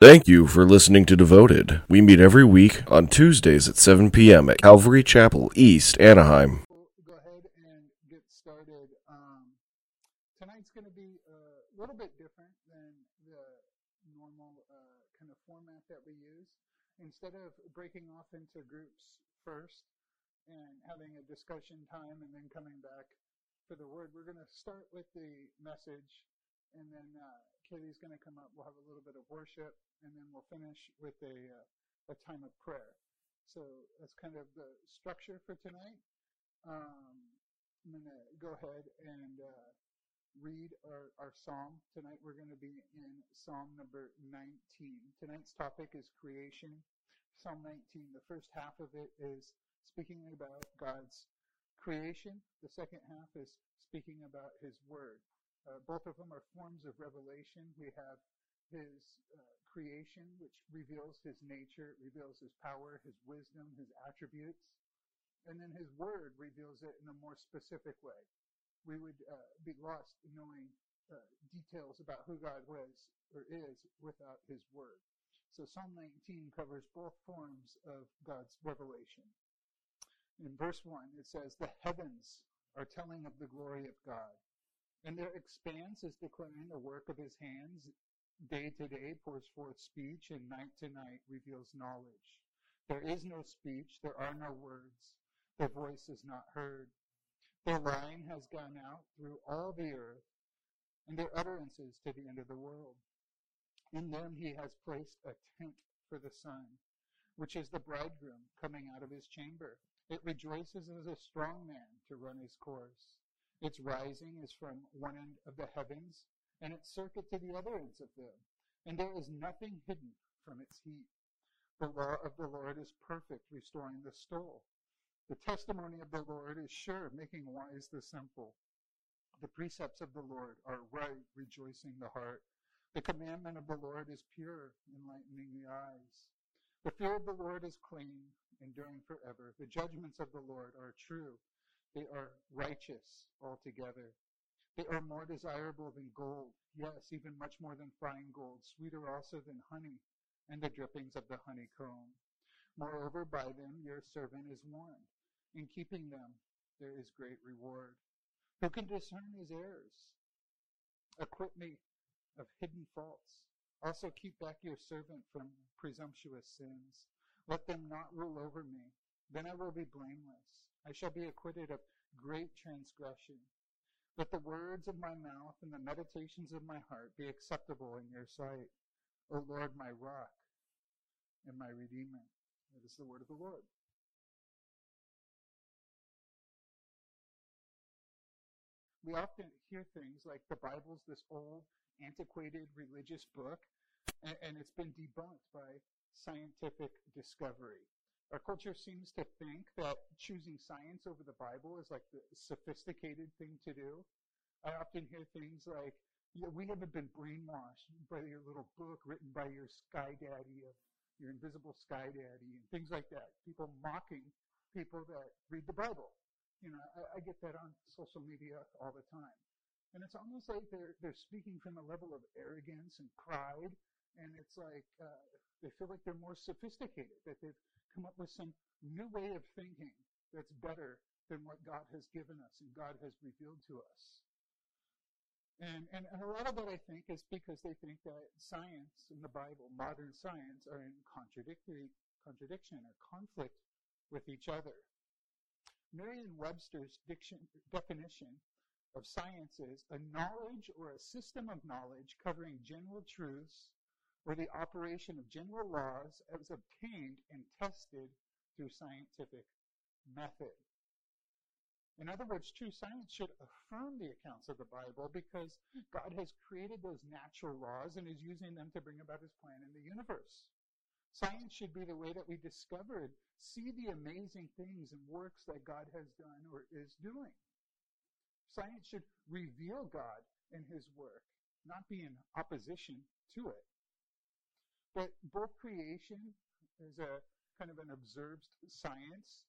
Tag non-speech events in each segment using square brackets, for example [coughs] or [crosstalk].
Thank you for listening to Devoted. We meet every week on Tuesdays at 7 p.m. at Calvary Chapel, East Anaheim. Go ahead and get started. Um, tonight's going to be a little bit different than the normal uh, kind of format that we use. Instead of breaking off into groups first and having a discussion time and then coming back for the word, we're going to start with the message and then uh, Kaylee's going to come up. We'll have a little bit of worship, and then we'll finish with a uh, a time of prayer. So that's kind of the structure for tonight. Um, I'm going to go ahead and uh, read our, our psalm. Tonight we're going to be in Psalm number 19. Tonight's topic is creation. Psalm 19, the first half of it is speaking about God's creation. The second half is speaking about his word. Uh, both of them are forms of revelation. We have his uh, creation, which reveals his nature, reveals his power, his wisdom, his attributes. And then his word reveals it in a more specific way. We would uh, be lost knowing uh, details about who God was or is without his word. So Psalm 19 covers both forms of God's revelation. In verse 1, it says, The heavens are telling of the glory of God and their expanse is declaring the work of his hands. Day to day pours forth speech, and night to night reveals knowledge. There is no speech, there are no words, their voice is not heard. Their line has gone out through all the earth, and their utterances to the end of the world. In them he has placed a tent for the sun, which is the bridegroom coming out of his chamber. It rejoices as a strong man to run his course. Its rising is from one end of the heavens, and its circuit to the other ends of them. And there is nothing hidden from its heat. The law of the Lord is perfect, restoring the soul. The testimony of the Lord is sure, making wise the simple. The precepts of the Lord are right, rejoicing the heart. The commandment of the Lord is pure, enlightening the eyes. The fear of the Lord is clean, enduring forever. The judgments of the Lord are true, they are righteous altogether. They are more desirable than gold, yes, even much more than fine gold, sweeter also than honey and the drippings of the honeycomb. Moreover, by them your servant is warned. In keeping them, there is great reward. Who can discern his errors? Acquit me of hidden faults. Also keep back your servant from presumptuous sins. Let them not rule over me. Then I will be blameless. I shall be acquitted of great transgression. Let the words of my mouth and the meditations of my heart be acceptable in your sight, O Lord, my rock and my redeemer. This is the word of the Lord. We often hear things like the Bible's this old, antiquated religious book, and, and it's been debunked by scientific discovery. Our culture seems to think that choosing science over the Bible is like the sophisticated thing to do. I often hear things like, yeah, we haven't been brainwashed by your little book written by your sky daddy, uh, your invisible sky daddy, and things like that. People mocking people that read the Bible. You know, I, I get that on social media all the time. And it's almost like they're, they're speaking from a level of arrogance and pride. And it's like, uh, they feel like they're more sophisticated, that they've come up with some new way of thinking that's better than what God has given us and God has revealed to us. And, and, and, a lot of that, I think, is because they think that science and the Bible, modern science, are in contradictory, contradiction or conflict with each other. Merriam-Webster's diction, definition of science is a knowledge or a system of knowledge covering general truths or the operation of general laws as obtained and tested through scientific method. In other words, true science should affirm the accounts of the Bible because God has created those natural laws and is using them to bring about his plan in the universe. Science should be the way that we discover and see the amazing things and works that God has done or is doing. Science should reveal God and his work, not be in opposition to it. But both creation is a kind of an observed science,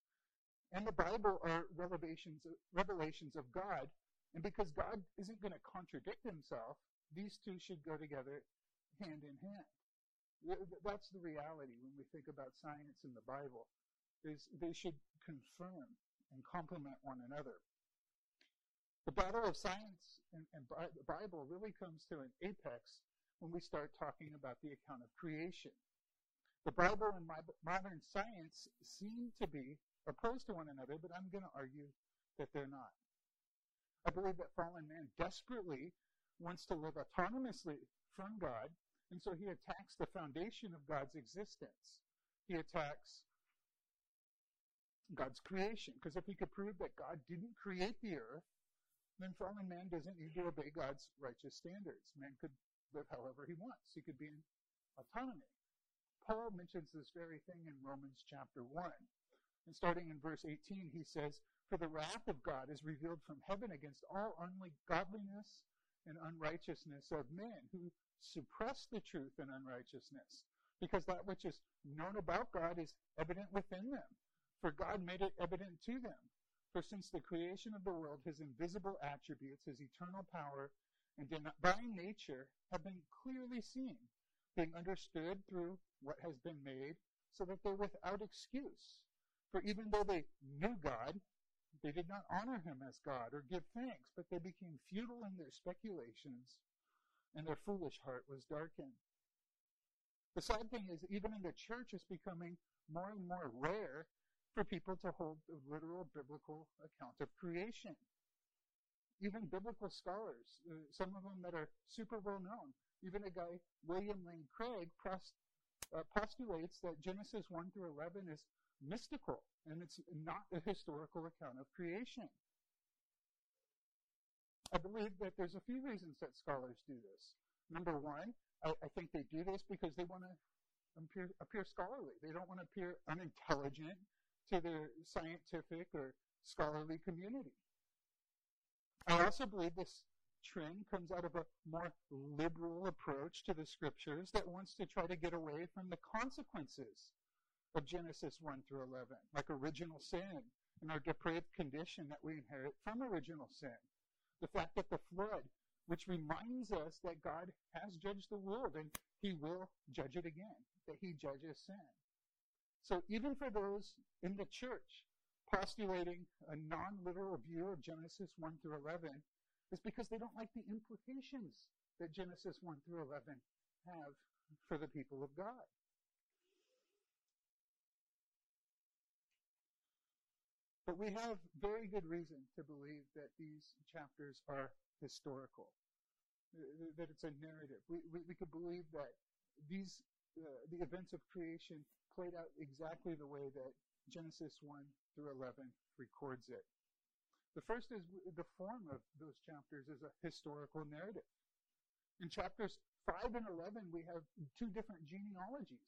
and the Bible are revelations revelations of God. And because God isn't going to contradict himself, these two should go together hand in hand. That's the reality when we think about science and the Bible, is they should confirm and complement one another. The battle of science and, and the Bible really comes to an apex when we start talking about the account of creation. The Bible and modern science seem to be opposed to one another, but I'm going to argue that they're not. I believe that fallen man desperately wants to live autonomously from God, and so he attacks the foundation of God's existence. He attacks God's creation, because if he could prove that God didn't create the earth, then fallen man doesn't need to obey God's righteous standards. Man could live however he wants. He could be in autonomy. Paul mentions this very thing in Romans chapter 1. And starting in verse 18, he says, For the wrath of God is revealed from heaven against all ungodliness and unrighteousness of men who suppress the truth and unrighteousness. Because that which is known about God is evident within them. For God made it evident to them. For since the creation of the world, his invisible attributes, his eternal power, and divine nature have been clearly seen, being understood through what has been made, so that they're without excuse. For even though they knew God, they did not honor him as God or give thanks, but they became futile in their speculations, and their foolish heart was darkened. The sad thing is, even in the church, it's becoming more and more rare for people to hold the literal biblical account of creation. Even biblical scholars, uh, some of them that are super well known, even a guy, William Lane Craig, uh, postulates that Genesis 1 through 11 is mystical and it's not a historical account of creation. I believe that there's a few reasons that scholars do this. Number one, I, I think they do this because they want to appear, appear scholarly. They don't want to appear unintelligent to the scientific or scholarly community. I also believe this trend comes out of a more liberal approach to the scriptures that wants to try to get away from the consequences of Genesis 1 through 11, like original sin and our depraved condition that we inherit from original sin. The fact that the flood, which reminds us that God has judged the world and he will judge it again, that he judges sin. So even for those in the church postulating a non-literal view of Genesis 1 through 11 is because they don't like the implications that Genesis 1 through 11 have for the people of God. But we have very good reason to believe that these chapters are historical, that it's a narrative. We, we, we could believe that these uh, the events of creation played out exactly the way that Genesis 1 through 11 records it. The first is the form of those chapters is a historical narrative. In chapters 5 and 11, we have two different genealogies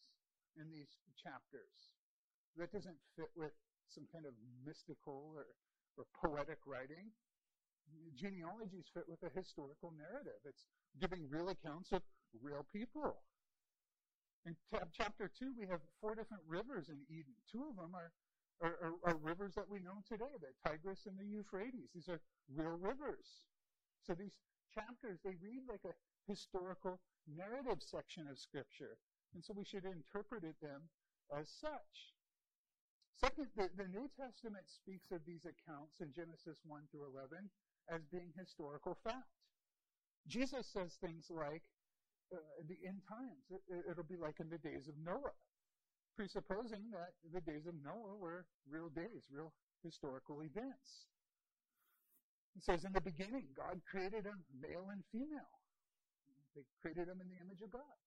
in these chapters. That doesn't fit with some kind of mystical or, or poetic writing. Genealogies fit with a historical narrative. It's giving real accounts of real people. In chapter 2, we have four different rivers in Eden. Two of them are, are, are, are, rivers that we know today, the Tigris and the Euphrates. These are real rivers. So these chapters, they read like a historical narrative section of Scripture. And so we should interpret them as such. Second, the, the New Testament speaks of these accounts in Genesis 1 through 11 as being historical fact. Jesus says things like, uh, the end times. It, it'll be like in the days of Noah, presupposing that the days of Noah were real days, real historical events. It says, in the beginning, God created them male and female. They created them in the image of God.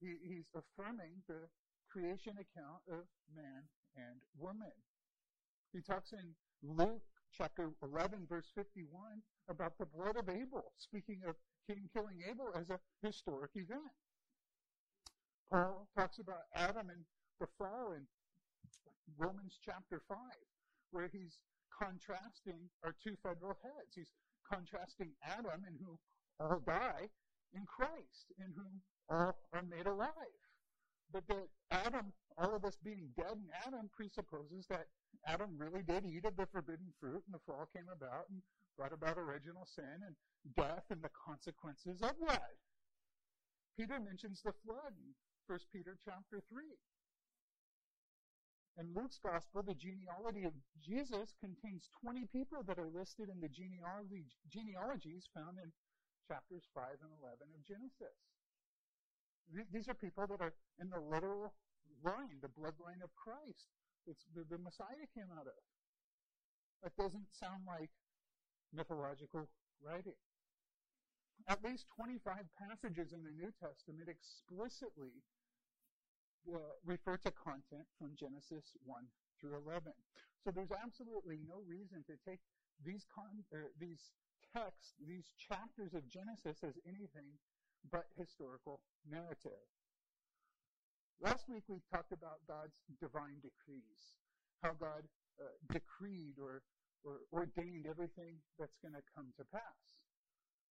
He, he's affirming the creation account of man and woman. He talks in Luke chapter 11, verse 51, about the blood of Abel, speaking of Cain killing Abel as a historic event. Paul talks about Adam and the fall in Romans chapter 5, where he's contrasting our two federal heads. He's contrasting Adam, in whom all die, in Christ, in whom all are made alive. But that Adam, all of us being dead in Adam, presupposes that Adam really did eat of the forbidden fruit, and the fall came about and brought about original sin and death and the consequences of that. Peter mentions the flood in 1 Peter chapter 3. In Luke's gospel, the genealogy of Jesus contains 20 people that are listed in the genealogy, genealogies found in chapters 5 and 11 of Genesis. These are people that are in the literal line, the bloodline of Christ. It's the, the Messiah came out of. That doesn't sound like mythological writing. At least 25 passages in the New Testament explicitly refer to content from Genesis 1 through 11. So there's absolutely no reason to take these con- uh, these texts, these chapters of Genesis as anything but historical narrative. Last week we talked about God's divine decrees, how God uh, decreed or, or ordained everything that's going to come to pass.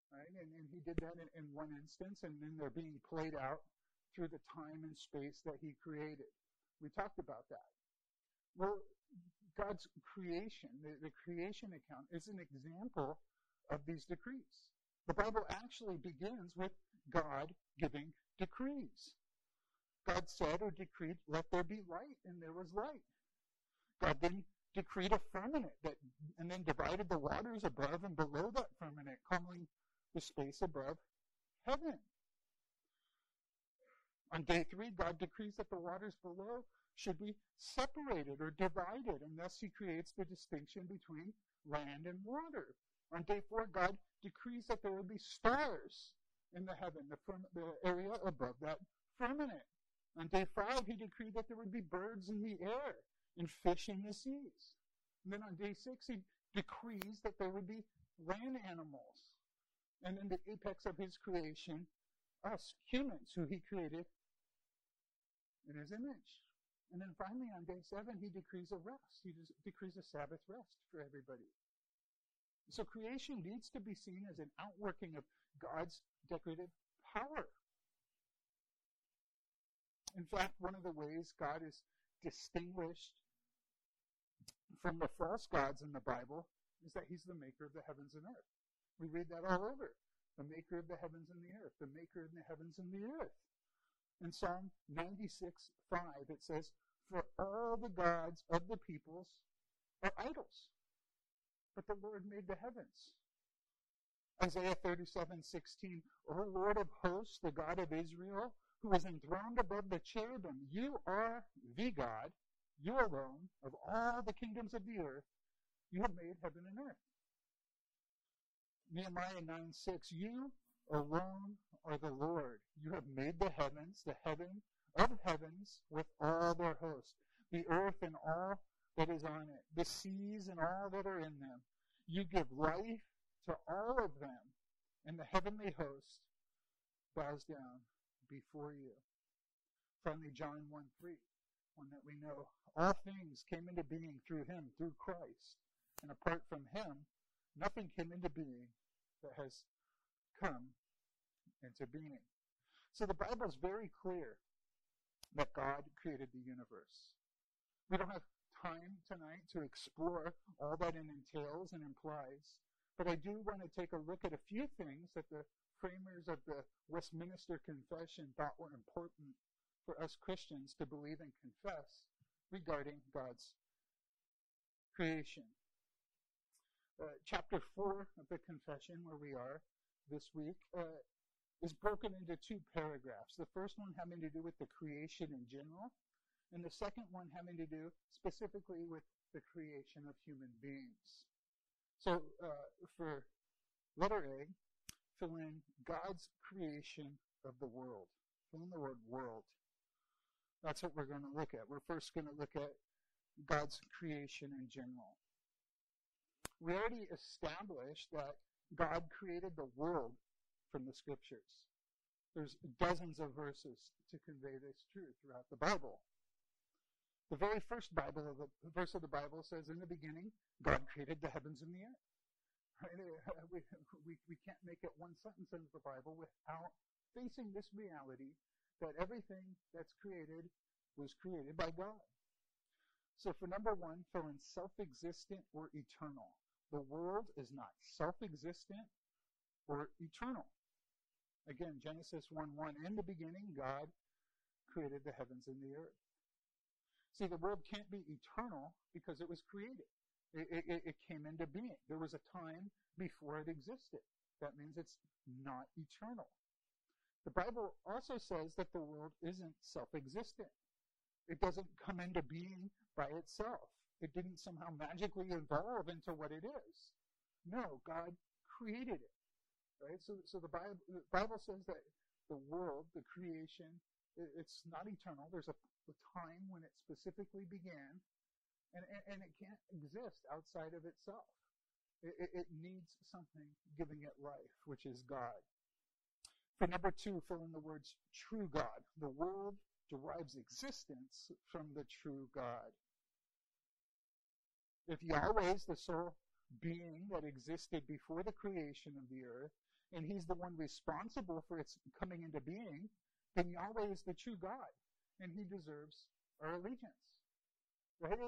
Right? And, and he did that in, in one instance, and then they're being played out through the time and space that he created. We talked about that. Well, God's creation, the, the creation account, is an example of these decrees. The Bible actually begins with God giving decrees. God said or decreed, let there be light, and there was light. God then decreed a firmament that, and then divided the waters above and below that firmament, calling the space above heaven. On day three, God decrees that the waters below should be separated or divided, and thus he creates the distinction between land and water. On day four, God decrees that there will be stars in the heaven, the, firm, the area above that firmament. On day five, he decreed that there would be birds in the air and fish in the seas. And then on day six, he decrees that there would be land animals. And then the apex of his creation, us, humans, who he created in his image. And then finally, on day seven, he decrees a rest. He decrees a Sabbath rest for everybody. So creation needs to be seen as an outworking of God's decretive power. In fact, one of the ways God is distinguished from the false gods in the Bible is that he's the maker of the heavens and earth. We read that all over. The maker of the heavens and the earth, the maker of the heavens and the earth. In Psalm 96, 5, it says, For all the gods of the peoples are idols, but the Lord made the heavens. Isaiah 37, 16, O Lord of hosts, the God of Israel, who is enthroned above the cherubim. You are the God, you alone, of all the kingdoms of the earth. You have made heaven and earth. Nehemiah 9 6, You alone are the Lord. Have made the heavens, the heaven of heavens, with all their host, the earth and all that is on it, the seas and all that are in them. You give life to all of them, and the heavenly host bows down before you. Finally, John 1 3, one that we know. All things came into being through him, through Christ. And apart from him, nothing came into being that has come into being. So the Bible is very clear that God created the universe. We don't have time tonight to explore all that it entails and implies, but I do want to take a look at a few things that the framers of the Westminster Confession thought were important for us Christians to believe and confess regarding God's creation. Uh, chapter 4 of the confession, where we are this week, uh, is broken into two paragraphs. The first one having to do with the creation in general, and the second one having to do specifically with the creation of human beings. So, uh, for letter A, fill in God's creation of the world. Fill in the word world. That's what we're going to look at. We're first going to look at God's creation in general. We already established that God created the world from the scriptures. There's dozens of verses to convey this truth throughout the Bible. The very first Bible the verse of the Bible says, "In the beginning, God created the heavens and the earth." [laughs] We, we, we can't make it one sentence in the Bible without facing this reality that everything that's created was created by God. So for number one, fill in self-existent or eternal. The world is not self-existent or eternal. Again, Genesis 1 1. In the beginning, God created the heavens and the earth. See, the world can't be eternal because it was created. It, it, it, came into being. There was a time before it existed. That means it's not eternal. The Bible also says that the world isn't self-existent. It doesn't come into being by itself. It didn't somehow magically evolve into what it is. No, God created it. Right? So, so the Bible, the Bible says that the world, the creation, it's not eternal. There's a, a time when it specifically began, and, and, and, it can't exist outside of itself. It, it, it needs something giving it life, which is God. For number two, fill in the words true God. The world derives existence from the true God. If Yahweh is the sole being that existed before the creation of the earth, and he's the one responsible for its coming into being, then Yahweh is the true God, and he deserves our allegiance. Right?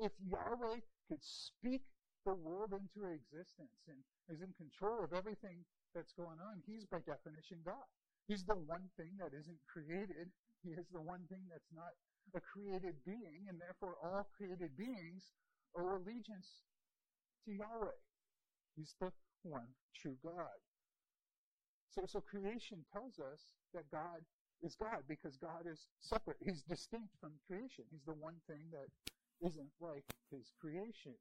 If Yahweh could speak the world into existence and is in control of everything that's going on, he's by definition God. He's the one thing that isn't created. He is the one thing that's not a created being, and therefore all created beings owe allegiance to Yahweh. He's the one true God. So, so creation tells us that God is God because God is separate. He's distinct from creation. He's the one thing that isn't like his creation.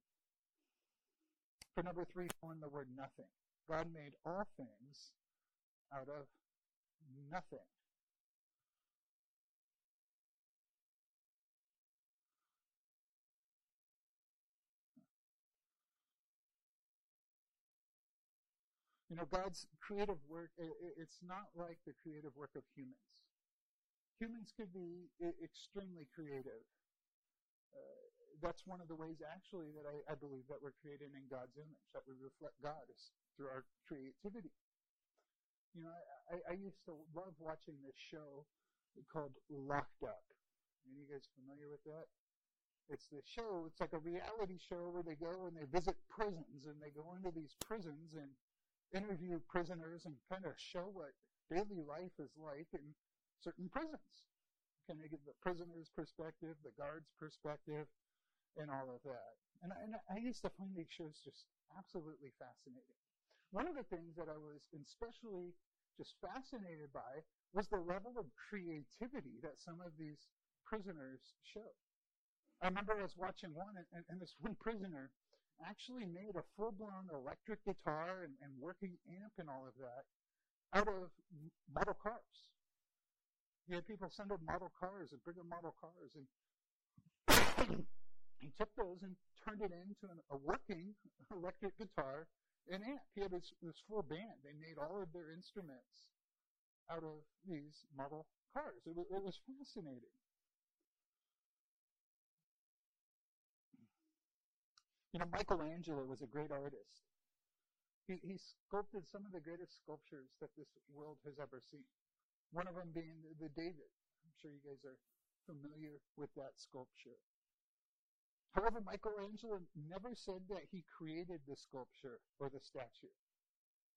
For number three, fill the word nothing. God made all things out of nothing. You know, God's creative work, it's not like the creative work of humans. Humans could be extremely creative. Uh, that's one of the ways, actually, that I, I, believe that we're created in God's image, that we reflect God is through our creativity. You know, I, I used to love watching this show called Locked Up. Are you guys familiar with that? It's the show, it's like a reality show where they go and they visit prisons and they go into these prisons and interview prisoners and kind of show what daily life is like in certain prisons. Kind of give the prisoner's perspective, the guard's perspective, and all of that. And, and I used to find these shows just absolutely fascinating. One of the things that I was especially just fascinated by was the level of creativity that some of these prisoners showed. I remember I was watching one, and, and this one prisoner actually made a full-blown electric guitar and, and working amp and all of that out of model cars. He had people send him model cars and bring model cars, and [coughs] he took those and turned it into an, a working [laughs] electric guitar and amp. He had this full band. They made all of their instruments out of these model cars. It was, it was fascinating. You know, Michelangelo was a great artist. He, he sculpted some of the greatest sculptures that this world has ever seen. One of them being the, the David. I'm sure you guys are familiar with that sculpture. However, Michelangelo never said that he created the sculpture or the statue.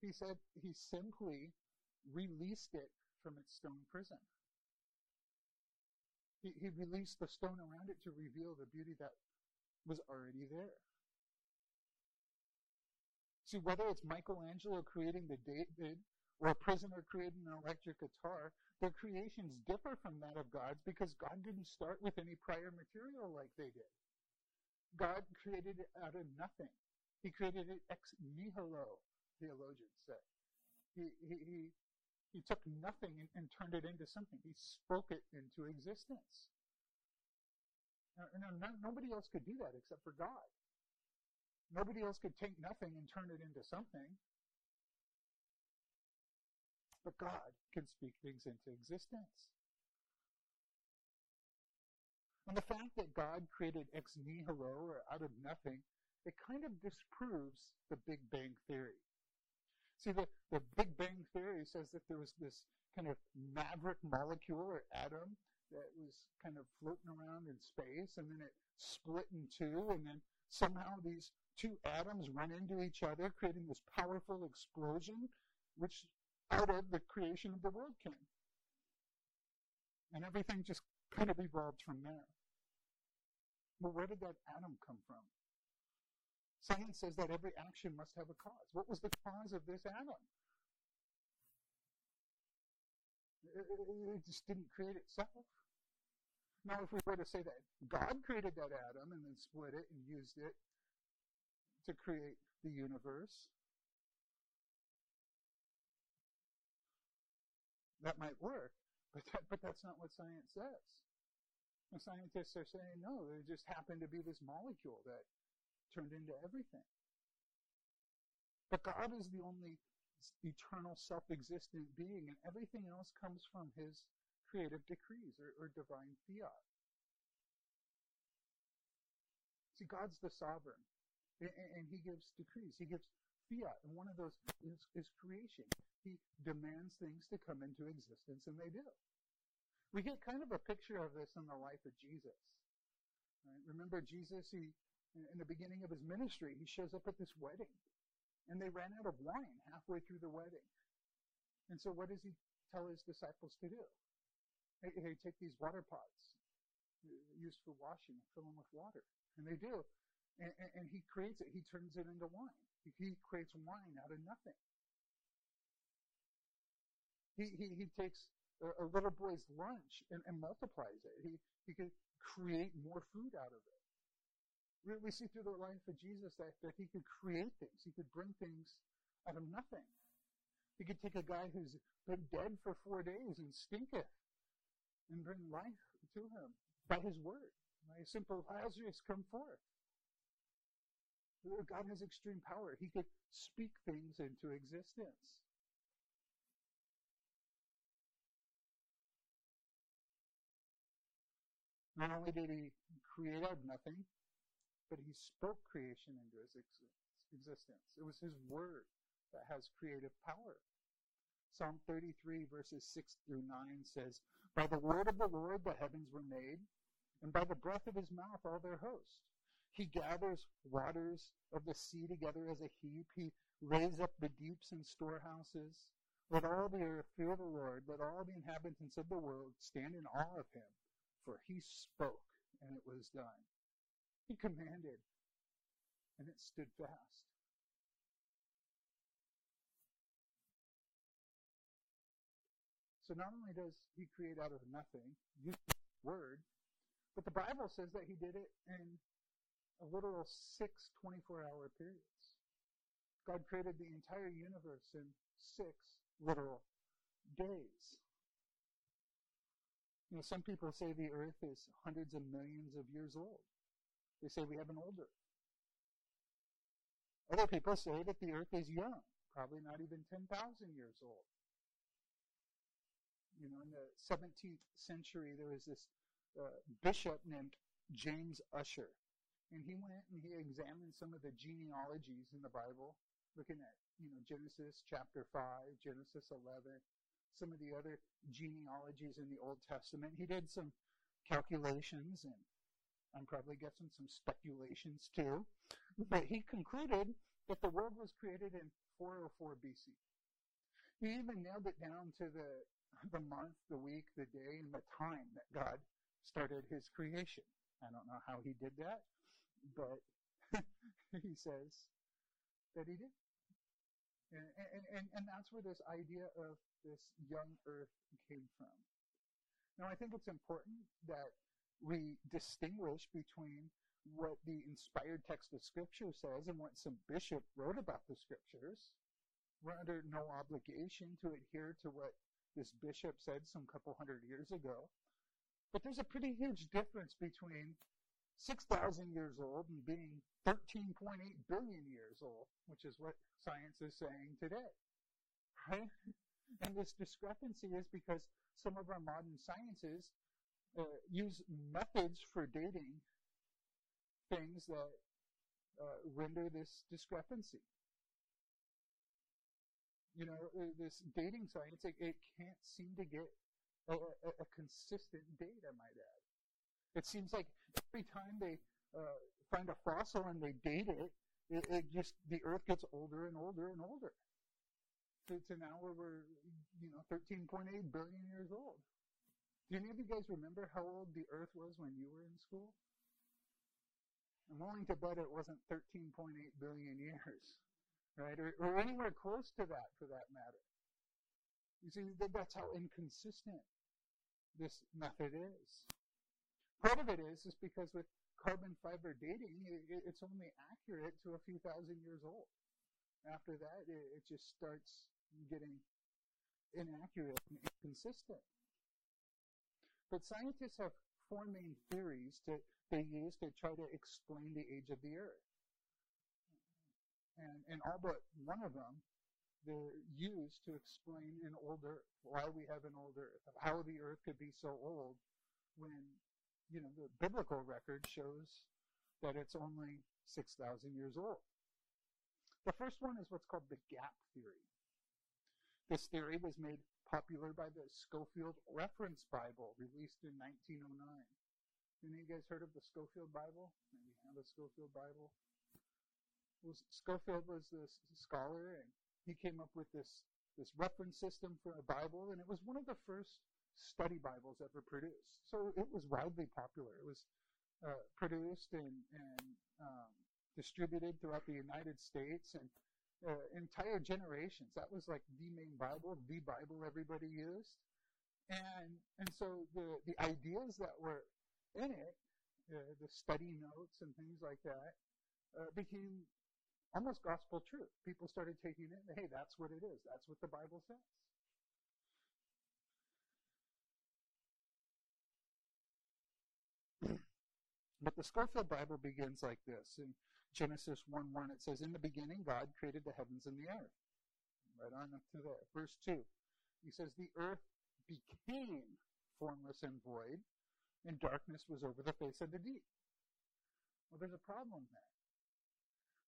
He said he simply released it from its stone prison. He, he released the stone around it to reveal the beauty that was already there. See, whether it's Michelangelo creating the David or a prisoner creating an electric guitar, their creations differ from that of God's because God didn't start with any prior material like they did. God created it out of nothing. He created it ex nihilo, theologians say. He, he, he, he took nothing and, and, turned it into something. He spoke it into existence. Now, now, nobody else could do that except for God. Nobody else could take nothing and turn it into something. But God can speak things into existence. And the fact that God created ex nihilo, or out of nothing, it kind of disproves the Big Bang Theory. See, the, the Big Bang Theory says that there was this kind of maverick molecule or atom that was kind of floating around in space, and then it split in two, and then somehow these two atoms run into each other, creating this powerful explosion, which out of the creation of the world came. And everything just kind of evolved from there. Well, where did that atom come from? Science says that every action must have a cause. What was the cause of this atom? It, just didn't create itself. Now, if we were to say that God created that atom and then split it and used it to create the universe, that might work, but that, but that's not what science says. The scientists are saying no, there just happened to be this molecule that turned into everything. But God is the only eternal self-existent being, and everything else comes from His creative decrees or, or divine fiat. See, God's the sovereign, and, and He gives decrees. He gives fiat, and one of those is, is creation. He demands things to come into existence, and they do. We get kind of a picture of this in the life of Jesus. Right? Remember Jesus, he, in the beginning of his ministry, he shows up at this wedding. And they ran out of wine halfway through the wedding. And so what does he tell his disciples to do? Hey, hey take these water pots uh, used for washing and fill them with water. And they do. And, and, and he creates it. He turns it into wine. He, creates wine out of nothing. He, he, he takes a, a little boy's lunch and, and multiplies it. He, he could create more food out of it. We, we see through the life of Jesus that, that he could create things. He could bring things out of nothing. He could take a guy who's been dead for four days and stinketh and bring life to him by his word. By a simple Lazarus come forth. God has extreme power. He could speak things into existence. Not only did he create out of nothing, but he spoke creation into his existence. It was his word that has creative power. Psalm 33 verses 6 through 9 says, By the word of the Lord the heavens were made, and by the breath of his mouth all their host. He gathers waters of the sea together as a heap. He raises up the deeps in storehouses. Let all the earth fear the Lord. Let all the inhabitants of the world stand in awe of him. For he spoke, and it was done. He commanded, and it stood fast. So not only does he create out of nothing, use word, but the Bible says that he did it in a literal six 24-hour periods. God created the entire universe in six literal days. You know, some people say the earth is hundreds of millions of years old. They say we have an older. Other people say that the earth is young, probably not even 10,000 years old. You know, in the 17th century, there was this uh, bishop named James Ussher. And he went and he examined some of the genealogies in the Bible, looking at, you know, Genesis chapter 5, Genesis 11, some of the other genealogies in the Old Testament. He did some calculations and I'm probably guessing some speculations too. But he concluded that the world was created in 404 BC. He even nailed it down to the, the month, the week, the day, and the time that God started his creation. I don't know how he did that, but [laughs] he says that he did. And, and, and, and that's where this idea of this young earth came from. Now, I think it's important that we distinguish between what the inspired text of Scripture says and what some bishop wrote about the Scriptures. We're under no obligation to adhere to what this bishop said some couple hundred years ago. But there's a pretty huge difference between 6,000 years old and being 13.8 billion years old, which is what science is saying today. Right? And this discrepancy is because some of our modern sciences uh, use methods for dating things that uh, render this discrepancy. You know, uh, this dating science, it, it can't seem to get a, a, a, consistent date, I might add. It seems like every time they uh, find a fossil and they date it, it, it just, the earth gets older and older and older. To, to now where we're, you know, 13.8 billion years old. Do any of you guys remember how old the earth was when you were in school? I'm willing to bet it wasn't 13.8 billion years, right? Or, or anywhere close to that for that matter. You see, that's how inconsistent this method is. Part of it is, is because with carbon fiber dating, it, it's only accurate to a few thousand years old. After that, it, it just starts getting inaccurate and inconsistent. But scientists have four main theories that they use to try to explain the age of the Earth. And, and all but one of them, they're used to explain an old Earth, why we have an old Earth, how the Earth could be so old when, you know, the biblical record shows that it's only 6,000 years old. The first one is what's called the gap theory. This theory was made popular by the Scofield Reference Bible, released in 1909. Any of you guys heard of the Scofield Bible? Maybe have a Scofield Bible. Well, Scofield was this scholar, and he came up with this this reference system for a Bible, and it was one of the first study Bibles ever produced. So it was wildly popular. It was uh, produced and, and um, distributed throughout the United States, and uh, entire generations. That was like the main Bible, the Bible everybody used. And, and so the, the ideas that were in it, uh, the study notes and things like that, uh, became almost gospel truth. People started taking it, hey, that's what it is. That's what the Bible says. But the Scofield Bible begins like this. In Genesis 1 1, it says, In the beginning, God created the heavens and the earth. Right on up to there. Verse 2, he says, The earth became formless and void, and darkness was over the face of the deep. Well, there's a problem there.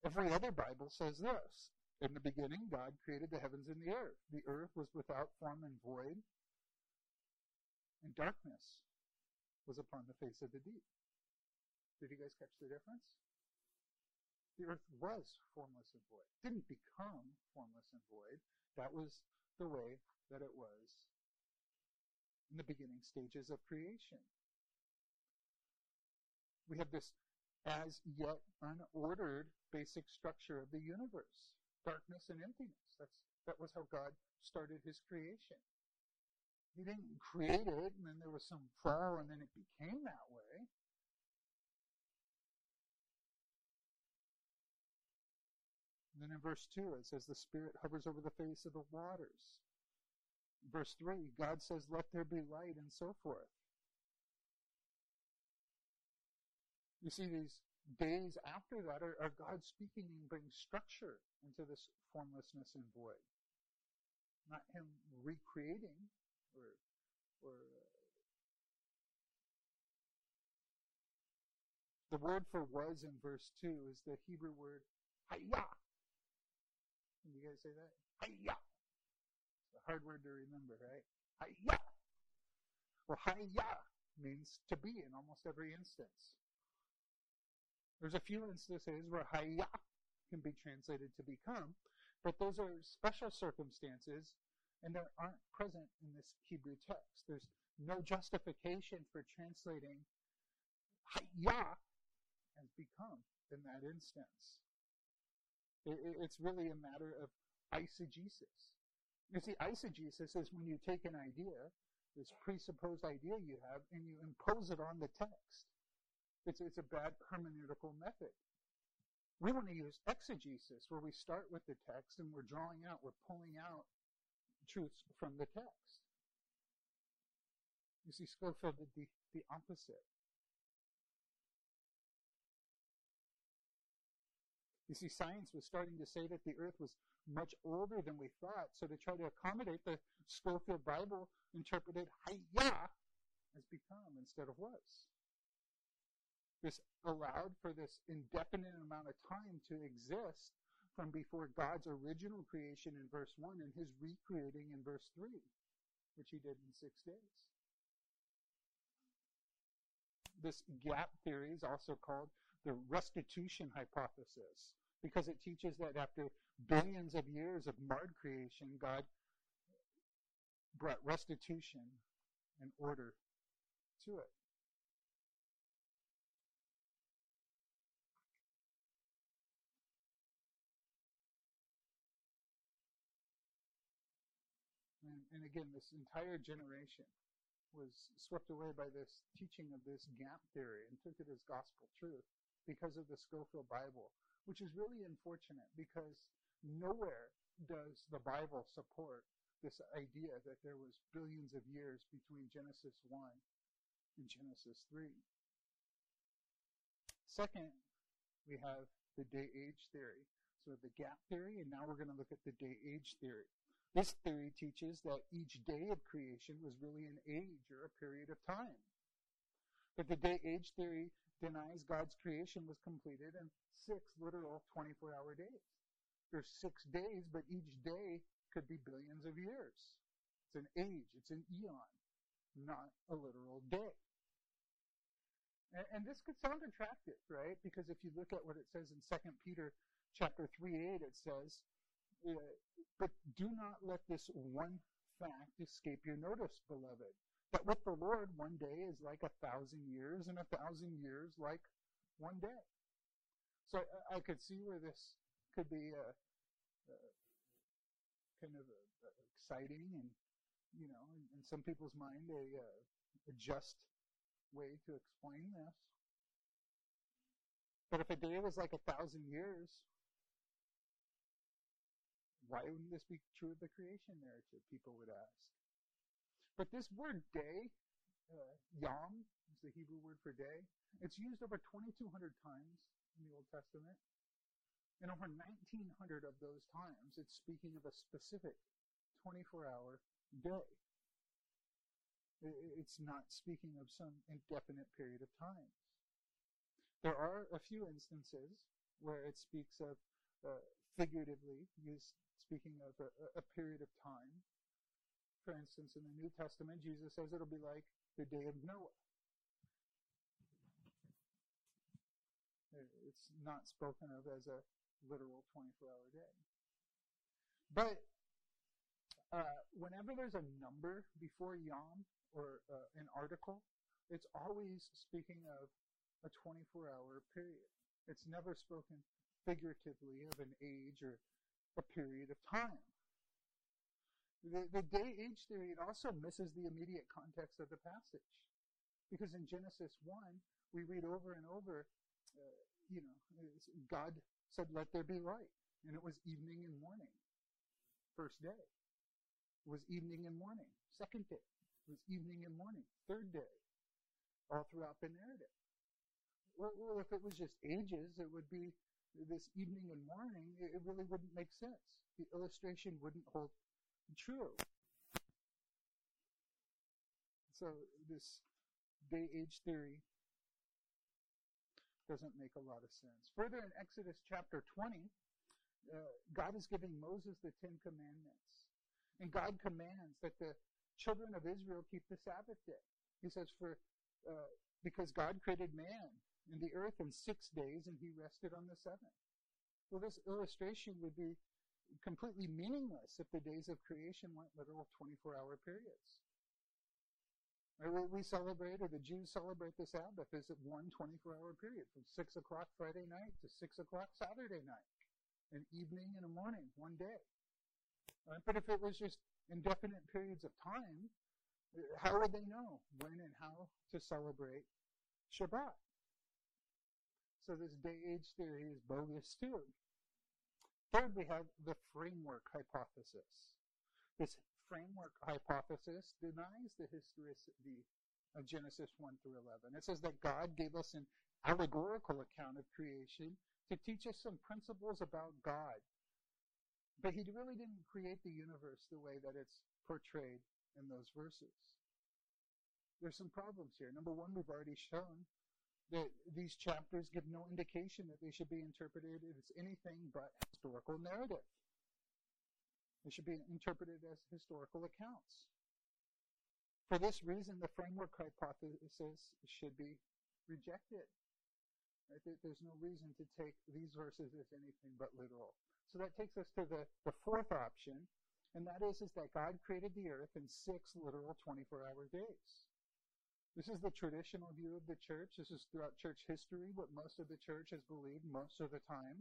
Every other Bible says this In the beginning, God created the heavens and the earth. The earth was without form and void, and darkness was upon the face of the deep. Did you guys catch the difference? The earth was formless and void. It didn't become formless and void. That was the way that it was in the beginning stages of creation. We have this as yet unordered basic structure of the universe. Darkness and emptiness. That's that was how God started his creation. He didn't create it and then there was some fall and then it became that way. Then in verse 2, it says, The Spirit hovers over the face of the waters. Verse 3, God says, Let there be light, and so forth. You see, these days after that are, are God speaking and bringing structure into this formlessness and void. Not Him recreating or, or uh, the word for was in verse 2 is the Hebrew word hayah. You guys say that? Hiya. It's a hard word to remember, right? Hiya. Well, hiya means to be in almost every instance. There's a few instances where hiya can be translated to become, but those are special circumstances and they aren't present in this Hebrew text. There's no justification for translating hiya as become in that instance. It's really a matter of eisegesis. You see, eisegesis is when you take an idea, this presupposed idea you have, and you impose it on the text. It's, it's a bad hermeneutical method. We want to use exegesis, where we start with the text and we're drawing out, we're pulling out truths from the text. You see, Scofield did the, the opposite. You see, science was starting to say that the earth was much older than we thought. So to try to accommodate the Scofield Bible interpreted hayah as become instead of was. This allowed for this indefinite amount of time to exist from before God's original creation in verse 1 and his recreating in verse 3, which he did in six days. This gap theory is also called the restitution hypothesis because it teaches that after billions of years of marred creation, God brought restitution and order to it. And, and again, this entire generation was swept away by this teaching of this gap theory and took it as gospel truth because of the Scofield Bible, which is really unfortunate because nowhere does the Bible support this idea that there was billions of years between Genesis 1 and Genesis 3. Second, we have the day age theory. So the gap theory, and now we're going to look at the day age theory. This theory teaches that each day of creation was really an age or a period of time. But the day age theory denies God's creation was completed in six literal 24 hour days. There's six days, but each day could be billions of years. It's an age, it's an eon, not a literal day. And, and this could sound attractive, right? Because if you look at what it says in 2 Peter chapter 3 8, it says, uh, but do not let this one fact escape your notice, beloved. That with the Lord, one day is like a thousand years, and a thousand years like one day. So I, I could see where this could be a, a kind of a, a exciting and, you know, in, in some people's mind, a, a just way to explain this. But if a day was like a thousand years, why wouldn't this be true of the creation narrative? People would ask. But this word day, uh, yom, is the Hebrew word for day. It's used over 2,200 times in the Old Testament. And over 1,900 of those times, it's speaking of a specific 24 hour day. It's not speaking of some indefinite period of time. There are a few instances where it speaks of uh, figuratively, used speaking of a, a, period of time. For instance, in the New Testament, Jesus says it'll be like the day of Noah. It's not spoken of as a literal 24 hour day. But uh, whenever there's a number before Yom or uh, an article, it's always speaking of a 24 hour period. It's never spoken figuratively of an age or a period of time. The, the day age theory, it also misses the immediate context of the passage. Because in Genesis 1, we read over and over, uh, you know, God said, let there be light. And it was evening and morning. First day. Was evening and morning. Second day. Was evening and morning. Third day. All throughout the narrative. Well, well if it was just ages, it would be this evening and morning, it really wouldn't make sense. The illustration wouldn't hold true. So this day age theory doesn't make a lot of sense. Further in Exodus chapter 20, uh, God is giving Moses the Ten Commandments. And God commands that the children of Israel keep the Sabbath day. He says, for uh, because God created man and the earth in six days and he rested on the seventh. Well, this illustration would be completely meaningless if the days of creation weren't literal 24 hour periods. We celebrate, or the Jews celebrate the Sabbath is as one 24 hour period from 6 o'clock Friday night to 6 o'clock Saturday night. An evening and a morning, one day. Uh, but if it was just indefinite periods of time, how would they know when and how to celebrate Shabbat? So this day age theory is bogus too. Third, we have the framework hypothesis. This framework hypothesis denies the historicity of Genesis 1 through 11. It says that God gave us an allegorical account of creation to teach us some principles about God. But he really didn't create the universe the way that it's portrayed in those verses. There's some problems here. Number one, we've already shown these chapters give no indication that they should be interpreted as anything but historical narrative. They should be interpreted as historical accounts. For this reason, the framework hypothesis should be rejected. There's no reason to take these verses as anything but literal. So that takes us to the, the fourth option, and that is, is that God created the earth in six literal 24 hour days. This is the traditional view of the church. This is throughout church history, what most of the church has believed most of the time.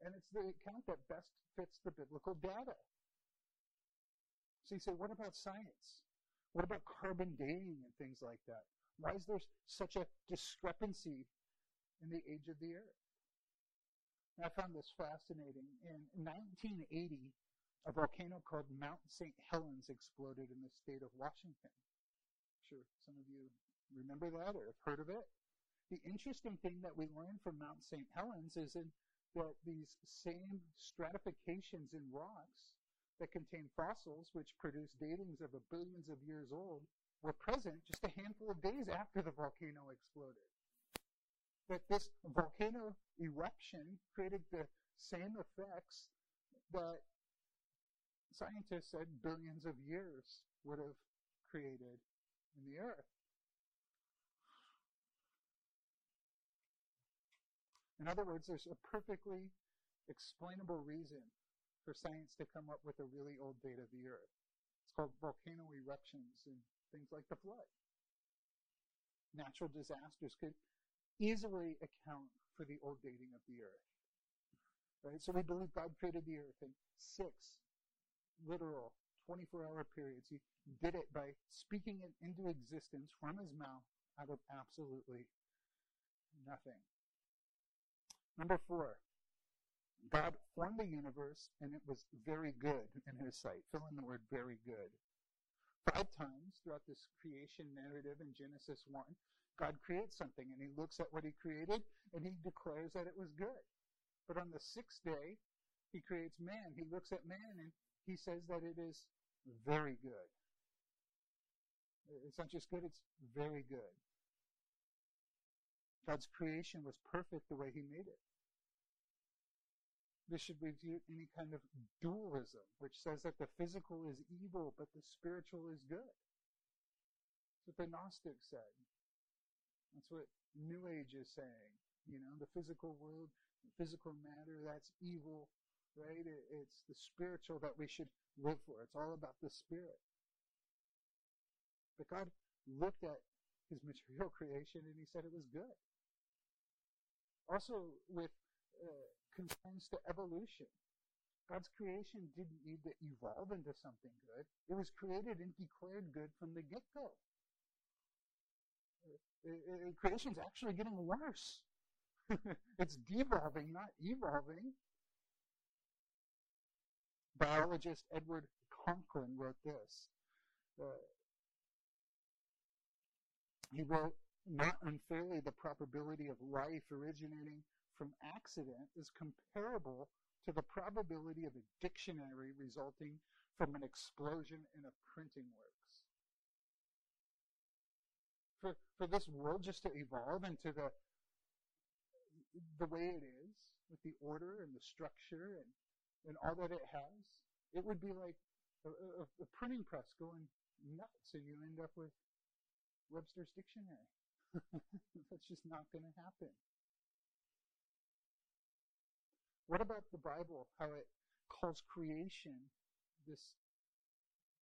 And it's the account that best fits the biblical data. So you say, what about science? What about carbon dating and things like that? Why is there such a discrepancy in the age of the earth? And I found this fascinating. In 1980, a volcano called Mount St. Helens exploded in the state of Washington. Sure some of you remember that or have heard of it. The interesting thing that we learned from Mount St. Helens is in, that these same stratifications in rocks that contain fossils, which produce datings of billions of years old, were present just a handful of days after the volcano exploded. That this volcano eruption created the same effects that scientists said billions of years would have created in the earth. In other words, there's a perfectly explainable reason for science to come up with a really old date of the earth. It's called volcano eruptions and things like the flood. Natural disasters could easily account for the old dating of the earth. Right? So we believe God created the earth in six literal 24 hour periods. He did it by speaking it into existence from his mouth out of absolutely nothing. Number four, God formed the universe and it was very good in his sight. Fill in the word very good. Five times throughout this creation narrative in Genesis 1, God creates something and he looks at what he created and he declares that it was good. But on the sixth day, he creates man. He looks at man and he says that it is very good. It's not just good, it's very good. God's creation was perfect the way he made it. This should refute any kind of dualism, which says that the physical is evil, but the spiritual is good. That's what the Gnostics said. That's what New Age is saying. You know, the physical world, the physical matter, that's evil, right? It, it's the spiritual that we should live for. It's all about the spirit. But God looked at his [laughs] material creation and he said it was good. Also, with uh, concerns to evolution. God's creation didn't need to evolve into something good. It was created and declared good from the get-go. Uh, creation's actually getting worse. [laughs] it's devolving, not evolving. Biologist Edward Conklin wrote this. Uh, he wrote, not unfairly, the probability of life originating from accident is comparable to the probability of a dictionary resulting from an explosion in a printing works. For, for this world just to evolve into the, the way it is, with the order and the structure and, and all that it has, it would be like a, a, a printing press going nuts and you end up with Webster's Dictionary. [laughs] That's just not going to happen. What about the Bible, how it calls creation this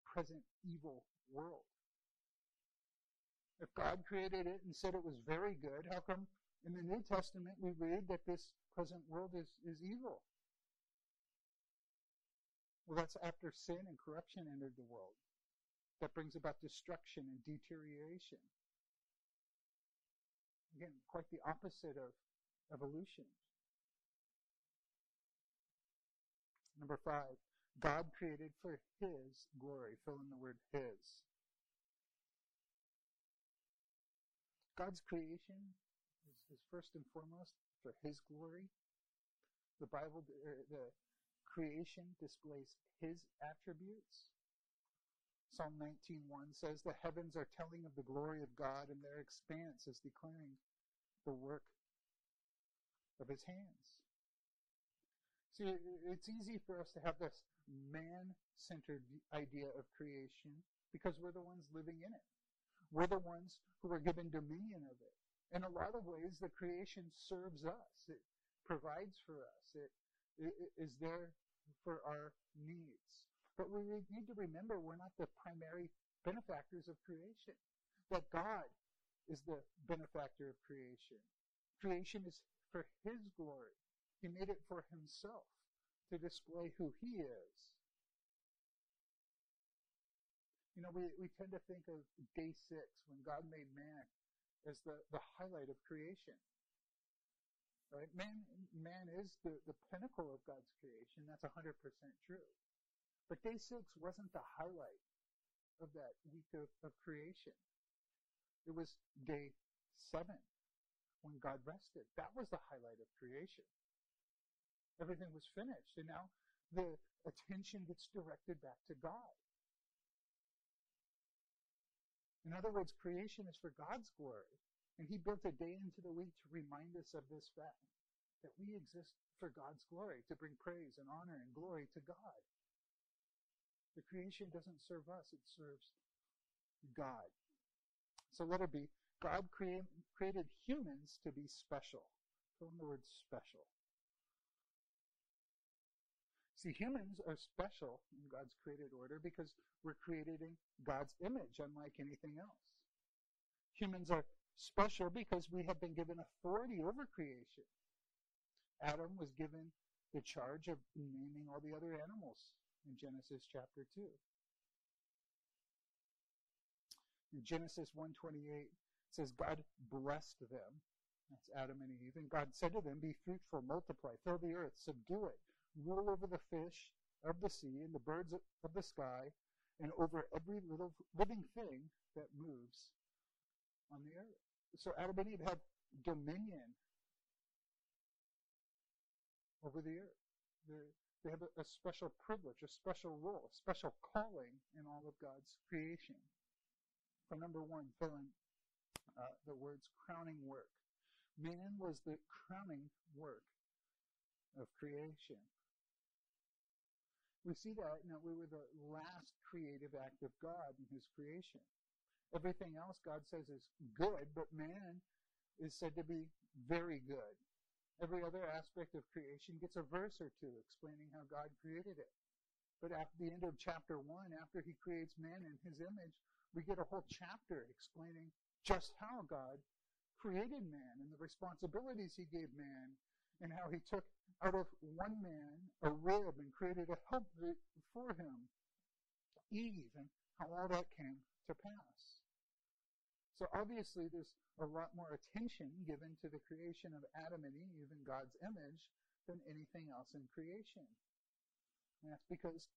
present evil world? If God created it and said it was very good, how come in the New Testament we read that this present world is, is evil? Well, that's after sin and corruption entered the world. That brings about destruction and deterioration. Again, quite the opposite of evolution. Number five, God created for His glory. Fill in the word His. God's creation is, is first and foremost for His glory. The Bible, the creation displays His attributes. Psalm 19.1 says, The heavens are telling of the glory of God, and their expanse is declaring the work of His hands. See, it's easy for us to have this man-centered idea of creation because we're the ones living in it. We're the ones who are given dominion of it. In a lot of ways, the creation serves us. It provides for us. It, it, it is there for our needs. But we need to remember we're not the primary benefactors of creation. That God is the benefactor of creation. Creation is for his glory. He made it for himself to display who he is. You know, we, we tend to think of day six when God made man as the, the highlight of creation. Right? Man, man is the, the pinnacle of God's creation. That's 100% true. But day six wasn't the highlight of that week of, of creation. It was day seven when God rested. That was the highlight of creation. Everything was finished, and now the attention gets directed back to God. In other words, creation is for God's glory. And he built a day into the week to remind us of this fact that we exist for God's glory, to bring praise and honor and glory to God. The creation doesn't serve us, it serves God. So let it be. God create, created humans to be special. Throw in the word special. See, humans are special in God's created order because we're created in God's image, unlike anything else. Humans are special because we have been given authority over creation. Adam was given the charge of naming all the other animals in Genesis chapter 2. In Genesis 128, says God blessed them. That's Adam and Eve. And God said to them, Be fruitful, multiply, fill the earth, subdue it, rule over the fish of the sea and the birds of the sky, and over every little living thing that moves on the earth. So Adam and Eve had dominion over the earth. They're, they have a, a special privilege, a special role, a special calling in all of God's creation. For number one, filling uh, the words crowning work. Man was the crowning work of creation. We see that you we were the last creative act of God in his creation. Everything else God says is good, but man is said to be very good. Every other aspect of creation gets a verse or two explaining how God created it. But at the end of chapter 1, after he creates man in his image, we get a whole chapter explaining just how God created man and the responsibilities he gave man and how he took out of one man a rib and created a helpmate for him, Eve, and how all that came to pass. So obviously there's a lot more attention given to the creation of Adam and Eve in God's image than anything else in creation. And that's because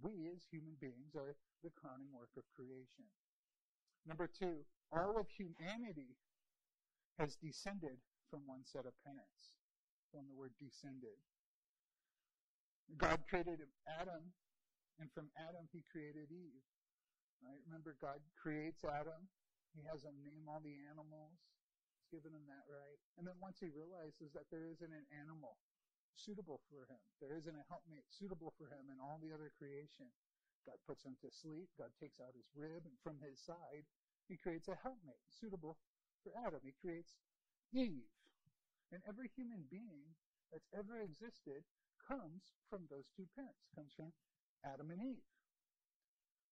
we as human beings are the crowning work of creation. Number two, all of humanity has descended from one set of parents from the word descended. God created Adam, and from Adam he created Eve. Right? Remember, God creates Adam. He has him name all the animals. He's given him that right. And then once he realizes that there isn't an animal suitable for him, there isn't a helpmate suitable for him in all the other creation, God puts him to sleep. God takes out his rib, and from his side, he creates a helpmate suitable for Adam. He creates Eve. And every human being that's ever existed comes from those two parents, comes from Adam and Eve.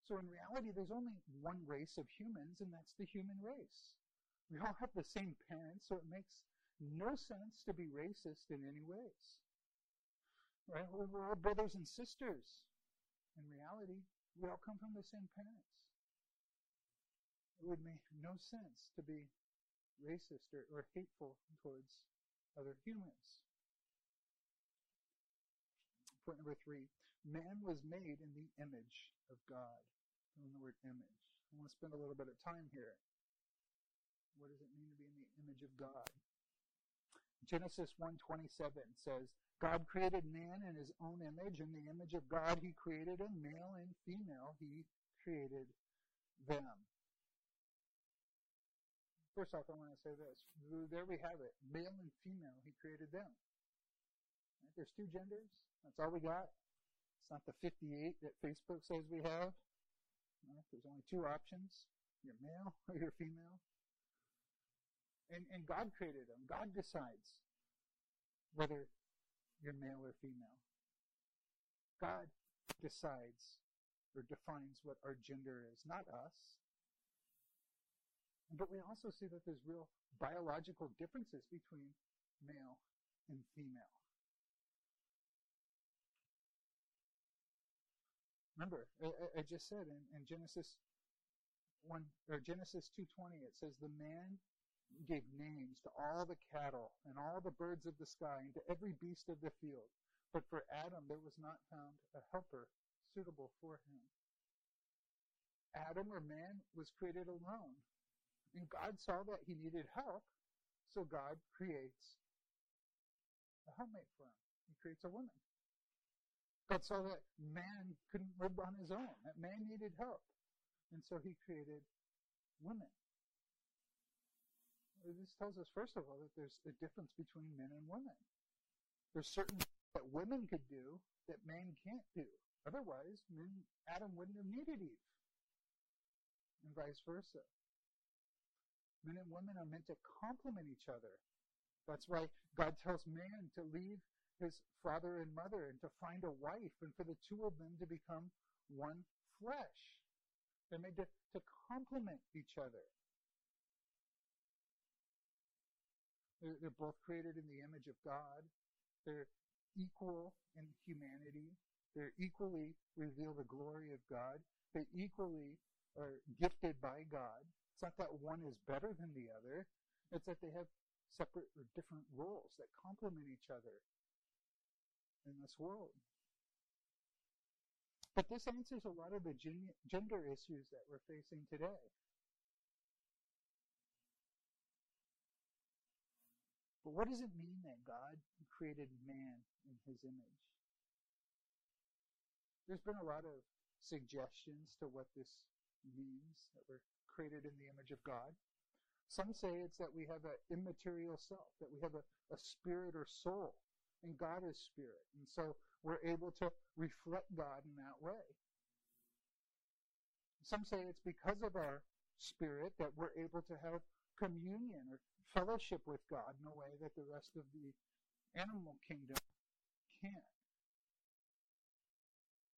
So in reality, there's only one race of humans, and that's the human race. We all have the same parents, so it makes no sense to be racist in any ways. Right? We're all brothers and sisters. In reality, we all come from the same parents. It would make no sense to be racist or, or hateful towards other humans. Point number three man was made in the image of God. The word image. I want to spend a little bit of time here. What does it mean to be in the image of God? Genesis 1:27 says, God created man in his own image, in the image of God he created him, male and female he created them. First off, I want to say this. There we have it. Male and female, he created them. There's two genders. That's all we got. It's not the 58 that Facebook says we have. Right? There's only two options. You're male [laughs] or you're female. And, and God created them. God decides whether you're male or female. God decides or defines what our gender is, not us. But we also see that there's real biological differences between male and female. Remember, I, I just said in, in Genesis one or Genesis two twenty, it says the man gave names to all the cattle and all the birds of the sky and to every beast of the field. But for Adam there was not found a helper suitable for him. Adam or man was created alone. And God saw that he needed help, so God creates a helpmate for him. He creates a woman. God saw that man couldn't live on his own, that man needed help. And so he created women. This tells us, first of all, that there's a difference between men and women. There's certain things that women could do that man can't do. Otherwise, men, Adam wouldn't have needed Eve. And vice versa. Men and women are meant to complement each other. That's why God tells man to leave his father and mother and to find a wife and for the two of them to become one flesh. They're made to, to complement each other. They're, they're both created in the image of God. They're equal in humanity. They're equally reveal the glory of God. They equally are gifted by God. It's not that one is better than the other. It's that they have separate or different roles that complement each other in this world. But this answers a lot of the gender issues that we're facing today. But what does it mean that God created man in his image? There's been a lot of suggestions to what this means, that we're created in the image of God. Some say it's that we have an immaterial self, that we have a, a spirit or soul and God is spirit. And so we're able to reflect God in that way. Some say it's because of our spirit that we're able to have communion or fellowship with God in a way that the rest of the animal kingdom can't.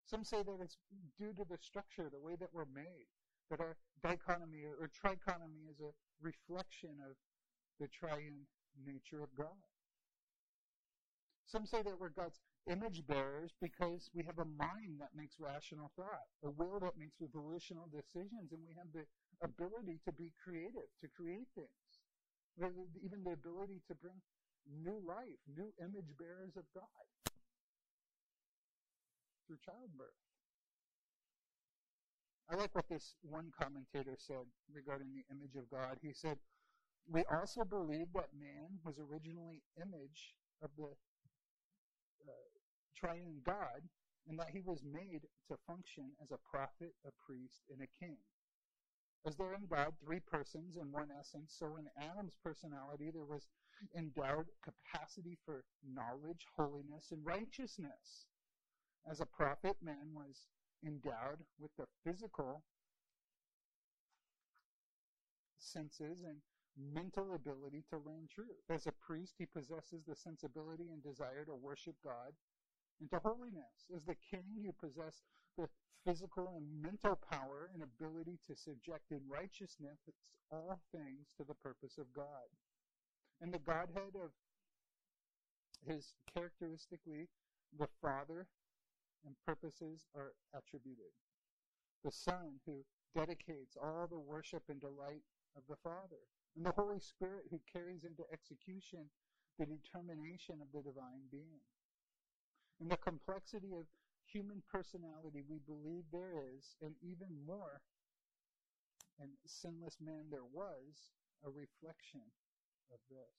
Some say that it's due to the structure, the way that we're made, that our dichotomy or, trichotomy is a reflection of the triune nature of God. Some say that we're God's image bearers because we have a mind that makes rational thought, a will that makes volitional decisions, and we have the ability to be creative, to create things. Even the ability to bring new life, new image bearers of God through childbirth. I like what this one commentator said regarding the image of God. He said, We also believe that man was originally image of the triune God, and that he was made to function as a prophet, a priest, and a king. As there are in God three persons in one essence, so in Adam's personality there was endowed capacity for knowledge, holiness, and righteousness. As a prophet, man was endowed with the physical senses and mental ability to learn truth. As a priest, he possesses the sensibility and desire to worship God and to holiness. As the king, you possess the physical and mental power and ability to subject in righteousness all things to the purpose of God. And the Godhead of his characteristically the Father and purposes are attributed. The Son who dedicates all the worship and delight of the Father and the Holy Spirit who carries into execution the determination of the divine being. In the complexity of human personality, we believe there is, and even more, in sinless man there was, a reflection of this.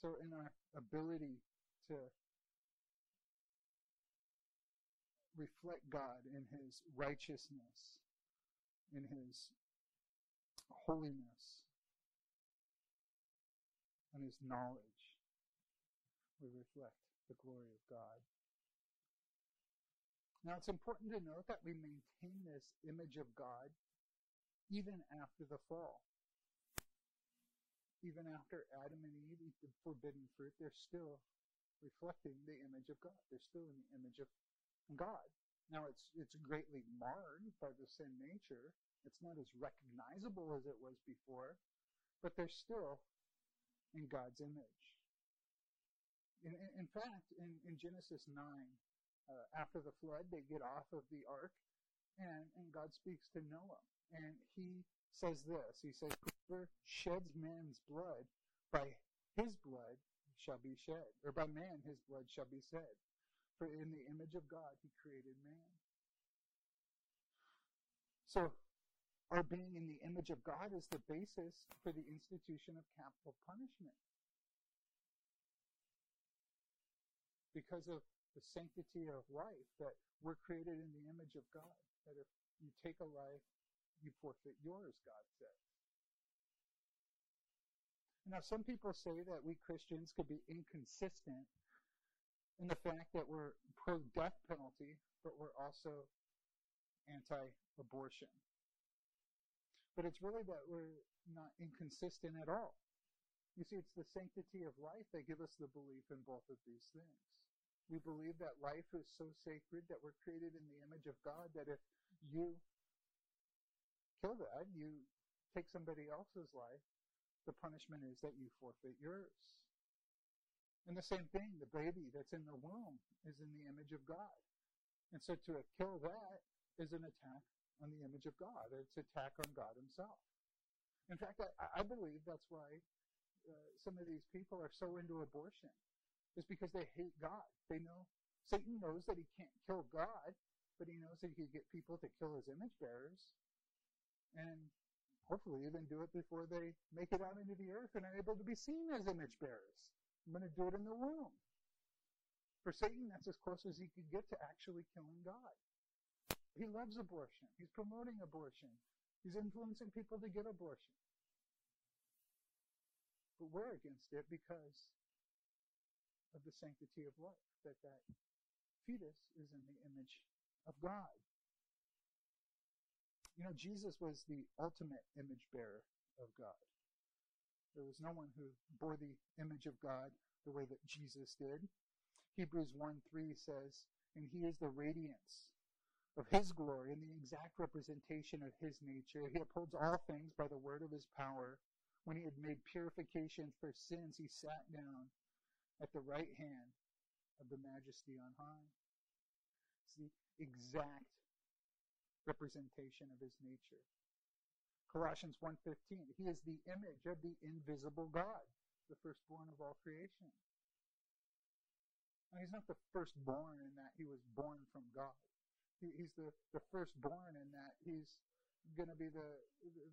So, in our ability to reflect God in His righteousness, in his holiness and his knowledge, we reflect the glory of God. Now, it's important to note that we maintain this image of God even after the fall. Even after Adam and Eve eat the forbidden fruit, they're still reflecting the image of God. They're still in the image of God. Now it's it's greatly marred by the sin nature. It's not as recognizable as it was before, but they're still in God's image. In, in, fact, in, in Genesis 9, uh, after the flood, they get off of the ark, and, and God speaks to Noah. And he says this He says, Whoever sheds man's blood, by his blood shall be shed, or by man his blood shall be shed. For in the image of God he created man. So, our being in the image of God is the basis for the institution of capital punishment. Because of the sanctity of life, that we're created in the image of God. That if you take a life, you forfeit yours, God says. Now, some people say that we Christians could be inconsistent in the fact that we're pro death penalty, but we're also anti abortion. But it's really that we're not inconsistent at all. You see, it's the sanctity of life that gives us the belief in both of these things. We believe that life is so sacred that we're created in the image of God that if you kill that, you take somebody else's life, the punishment is that you forfeit yours. And the same thing, the baby that's in the womb is in the image of God. And so to kill that is an attack on the image of God. It's an attack on God himself. In fact, I, I believe that's why uh, some of these people are so into abortion. Is because they hate God. They know, Satan knows that he can't kill God, but he knows that he can get people to kill his image bearers. And hopefully even do it before they make it out into the earth and are able to be seen as image bearers. I'm going to do it in the womb. For Satan, that's as close as he could get to actually killing God. He loves abortion. He's promoting abortion. He's influencing people to get abortion. But we're against it because of the sanctity of life, that that fetus is in the image of God. You know, Jesus was the ultimate image bearer of God. There was no one who bore the image of God the way that Jesus did. Hebrews 1 3 says, And he is the radiance of his glory and the exact representation of his nature. He upholds all things by the word of his power. When he had made purification for sins, he sat down at the right hand of the majesty on high. It's the exact representation of his nature. Colossians 1:15 He is the image of the invisible God, the firstborn of all creation. Now, he's not the firstborn in that he was born from God. He, he's the, the firstborn in that he's going to be the,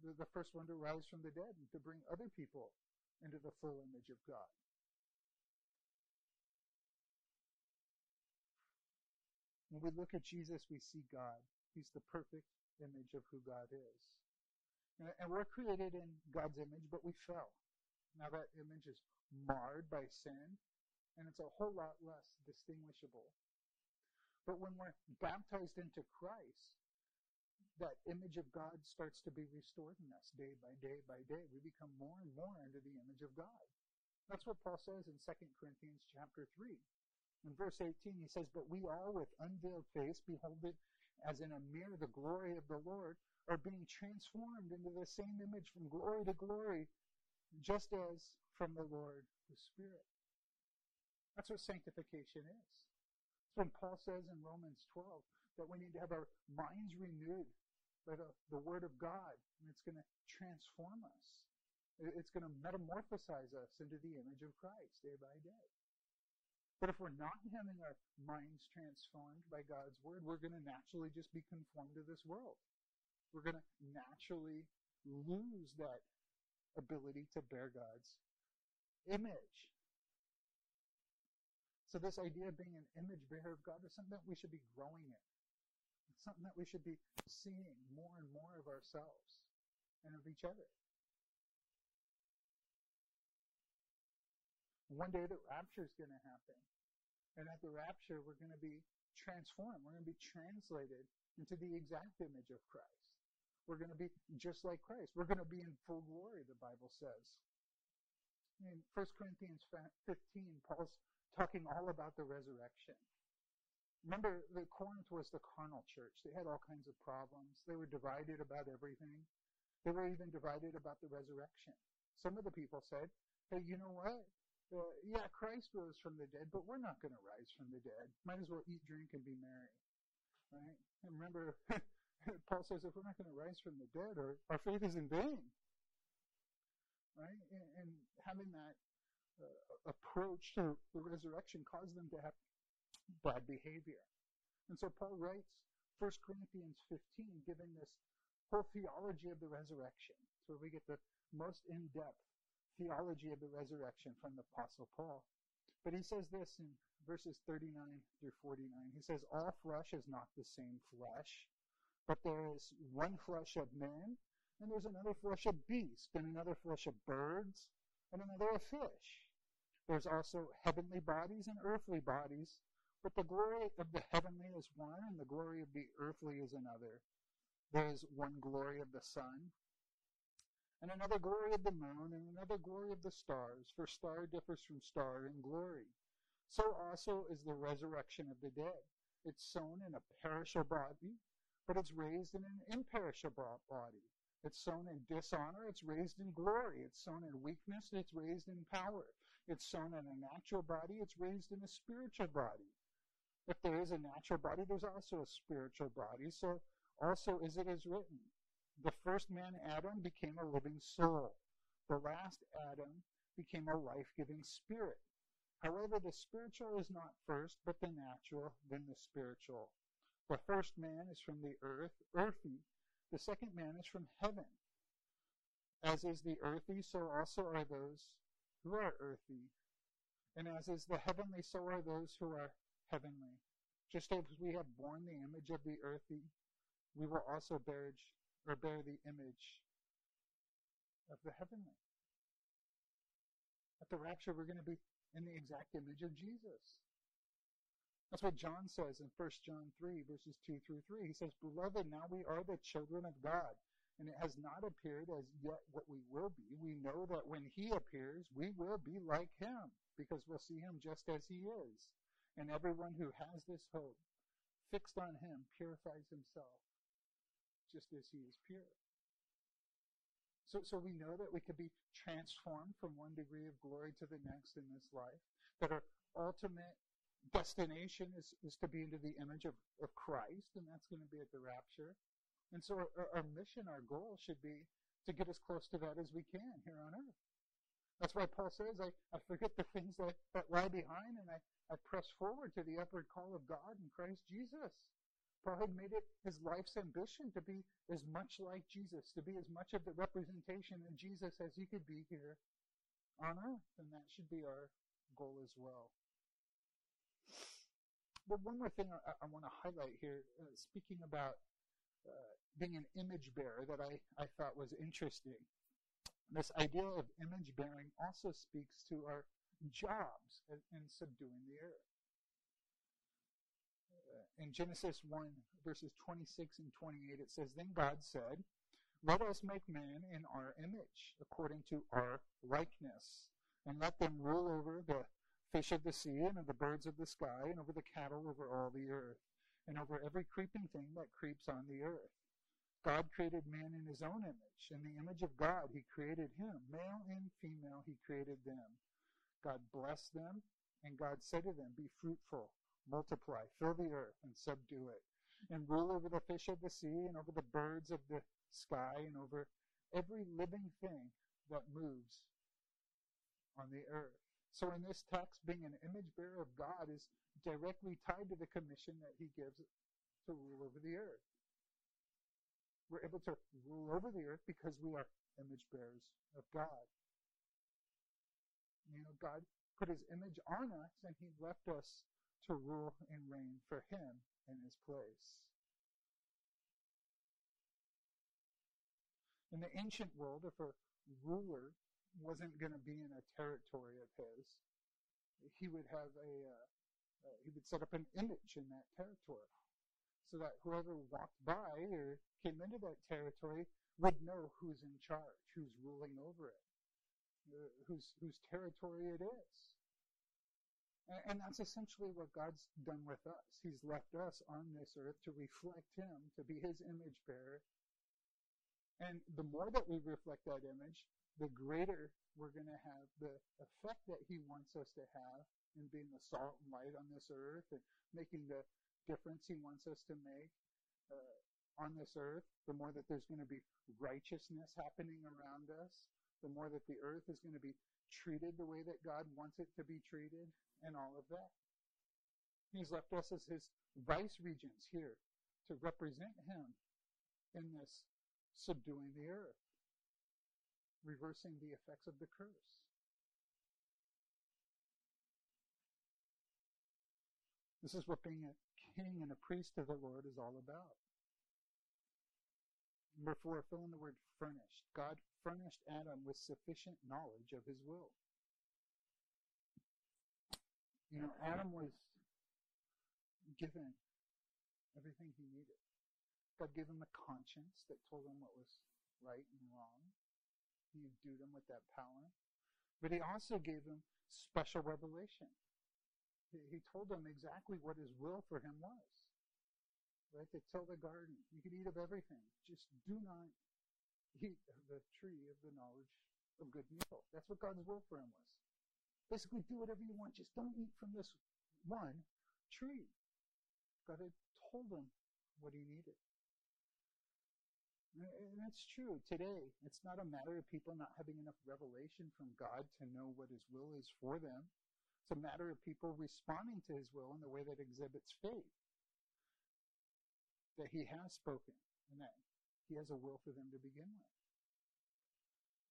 the, the first one to rise from the dead and to bring other people into the full image of God. When we look at Jesus, we see God. He's the perfect image of who God is. And we're created in God's image, but we fell. Now that image is marred by sin, and it's a whole lot less distinguishable. But when we're baptized into Christ, that image of God starts to be restored in us day by day by day. We become more and more into the image of God. That's what Paul says in 2 Corinthians chapter 3. In verse 18, he says, But we all with unveiled face behold it as in a mirror the glory of the Lord, are being transformed into the same image from glory to glory, just as from the Lord the Spirit. That's what sanctification is. It's when Paul says in Romans 12 that we need to have our minds renewed by the, the Word of God, and it's going to transform us. It's going to metamorphosize us into the image of Christ day by day. But if we're not having our minds transformed by God's word, we're going to naturally just be conformed to this world. We're going to naturally lose that ability to bear God's image. So this idea of being an image bearer of God is something that we should be growing in. It's something that we should be seeing more and more of ourselves and of each other. One day the rapture is going to happen. And at the rapture, we're going to be transformed. We're going to be translated into the exact image of Christ. We're going to be just like Christ. We're going to be in full glory, the Bible says. In 1 Corinthians 15, Paul's talking all about the resurrection. remember, the Corinth was the carnal church. They had all kinds of problems. They were divided about everything. They were even divided about the resurrection. Some of the people said, hey, you know what? Yeah, Christ rose from the dead, but we're not going to rise from the dead. Might as well eat, drink, and be merry. Right? And remember, [laughs] Paul says if we're not going to rise from the dead, our, our faith is in vain. Right? And, and having that uh, approach to the resurrection caused them to have bad behavior. And so Paul writes 1 Corinthians 15, giving this whole theology of the resurrection. So we get the most in-depth theology of the resurrection from the Apostle Paul. But he says this in verses 39 through 49. He says, All flesh is not the same flesh, but there is one flesh of men, and there's another flesh of beasts, and another flesh of birds, and another of fish. There's also heavenly bodies and earthly bodies, but the glory of the heavenly is one, and the glory of the earthly is another. There is one glory of the sun, and another glory of the moon, and another glory of the stars, for star differs from star in glory. So also is the resurrection of the dead. It's sown in a perishable body, but it's raised in an imperishable body. It's sown in dishonor, it's raised in glory. It's sown in weakness, it's raised in power. It's sown in a natural body, it's raised in a spiritual body. If there is a natural body, there's also a spiritual body. So also is it as written. The first man, Adam, became a living soul. The last Adam became a life-giving spirit. However, the spiritual is not first, but the natural, then the spiritual. The first man is from the earth, earthy. The second man is from heaven. As is the earthy, so also are those who are earthy. And as is the heavenly, so are those who are heavenly. Just as we have borne the image of the earthy, we will also bear, or mm-hmm. bear the image of the heavenly. At the rapture, we're going to be in the exact image of Jesus. That's what John says in 1 John 3, verses 2 through 3. He says, Beloved, now we are the children of God, and it has not appeared as yet what we will be. We know that when he appears, we will be like him, because we'll see him just as he is. And everyone who has this hope fixed on him purifies himself, just as he is pure. So, so we know that we could be transformed from one degree of glory to the next in this life, that our ultimate destination is, is to be into the image of, of Christ, and that's going to be at the rapture. And so our, our mission, our goal should be to get as close to that as we can here on earth. That's why Paul says, I, I forget the things that, that lie behind and I, I press forward to the upward call of God in Christ Jesus. Paul made it his life's ambition to be as much like Jesus, to be as much of the representation of Jesus as he could be here on earth. And that should be our goal as well. But one more thing I, I want to highlight here, uh, speaking about uh, being an image bearer that I, I thought was interesting. This idea of image bearing also speaks to our jobs in, in subduing the earth in Genesis 1, verses 26 and 28, it says, Then God said, Let us make man in our image, according to our likeness, and let them rule over the fish of the sea, and of the birds of the sky, and over the cattle over all the earth, and over every creeping thing that creeps on the earth. God created man in his own image. In the image of God, he created him. Male and female, he created them. God blessed them, and God said to them, Be fruitful multiply, fill the earth, and subdue it, and rule over the fish of the sea, and over the birds of the sky, and over every living thing that moves on the earth. So in this text, being an image bearer of God is directly tied to the commission that he gives to rule over the earth. We're able to rule over the earth because we are image bearers of God. You know, God put his image on us and he left us to rule and reign for him in his place. In the ancient world, if a ruler wasn't going to be in a territory of his, he would have a, uh, uh, he would set up an image in that territory so that whoever walked by or came into that territory would know who's in charge, who's ruling over it, uh, whose, whose territory it is. And, that's essentially what God's done with us. He's left us on this earth to reflect Him, to be His image bearer. And the more that we reflect that image, the greater we're going to have the effect that He wants us to have in being the salt and light on this earth and making the difference He wants us to make uh, on this earth. The more that there's going to be righteousness happening around us, the more that the earth is going to be treated the way that God wants it to be treated, and all of that. He's left us as His vice regents here to represent Him in this subduing the earth, reversing the effects of the curse. This is what being a king and a priest of the Lord is all about. Number four, fill in the word furnished. God furnished Adam with sufficient knowledge of his will. You know, Adam was given everything he needed. God gave him a conscience that told him what was right and wrong. He endued him with that power. But he also gave him special revelation. He told him exactly what his will for him was. Right? To till the garden. You could eat of everything. Just do not eat of the tree of the knowledge of good and evil. That's what God's will for him was. Basically, do whatever you want. Just don't eat from this one tree. God had told him what he needed. And that's true today. It's not a matter of people not having enough revelation from God to know what his will is for them. It's a matter of people responding to his will in the way that exhibits faith. That he has spoken and that he has a will for them to begin with.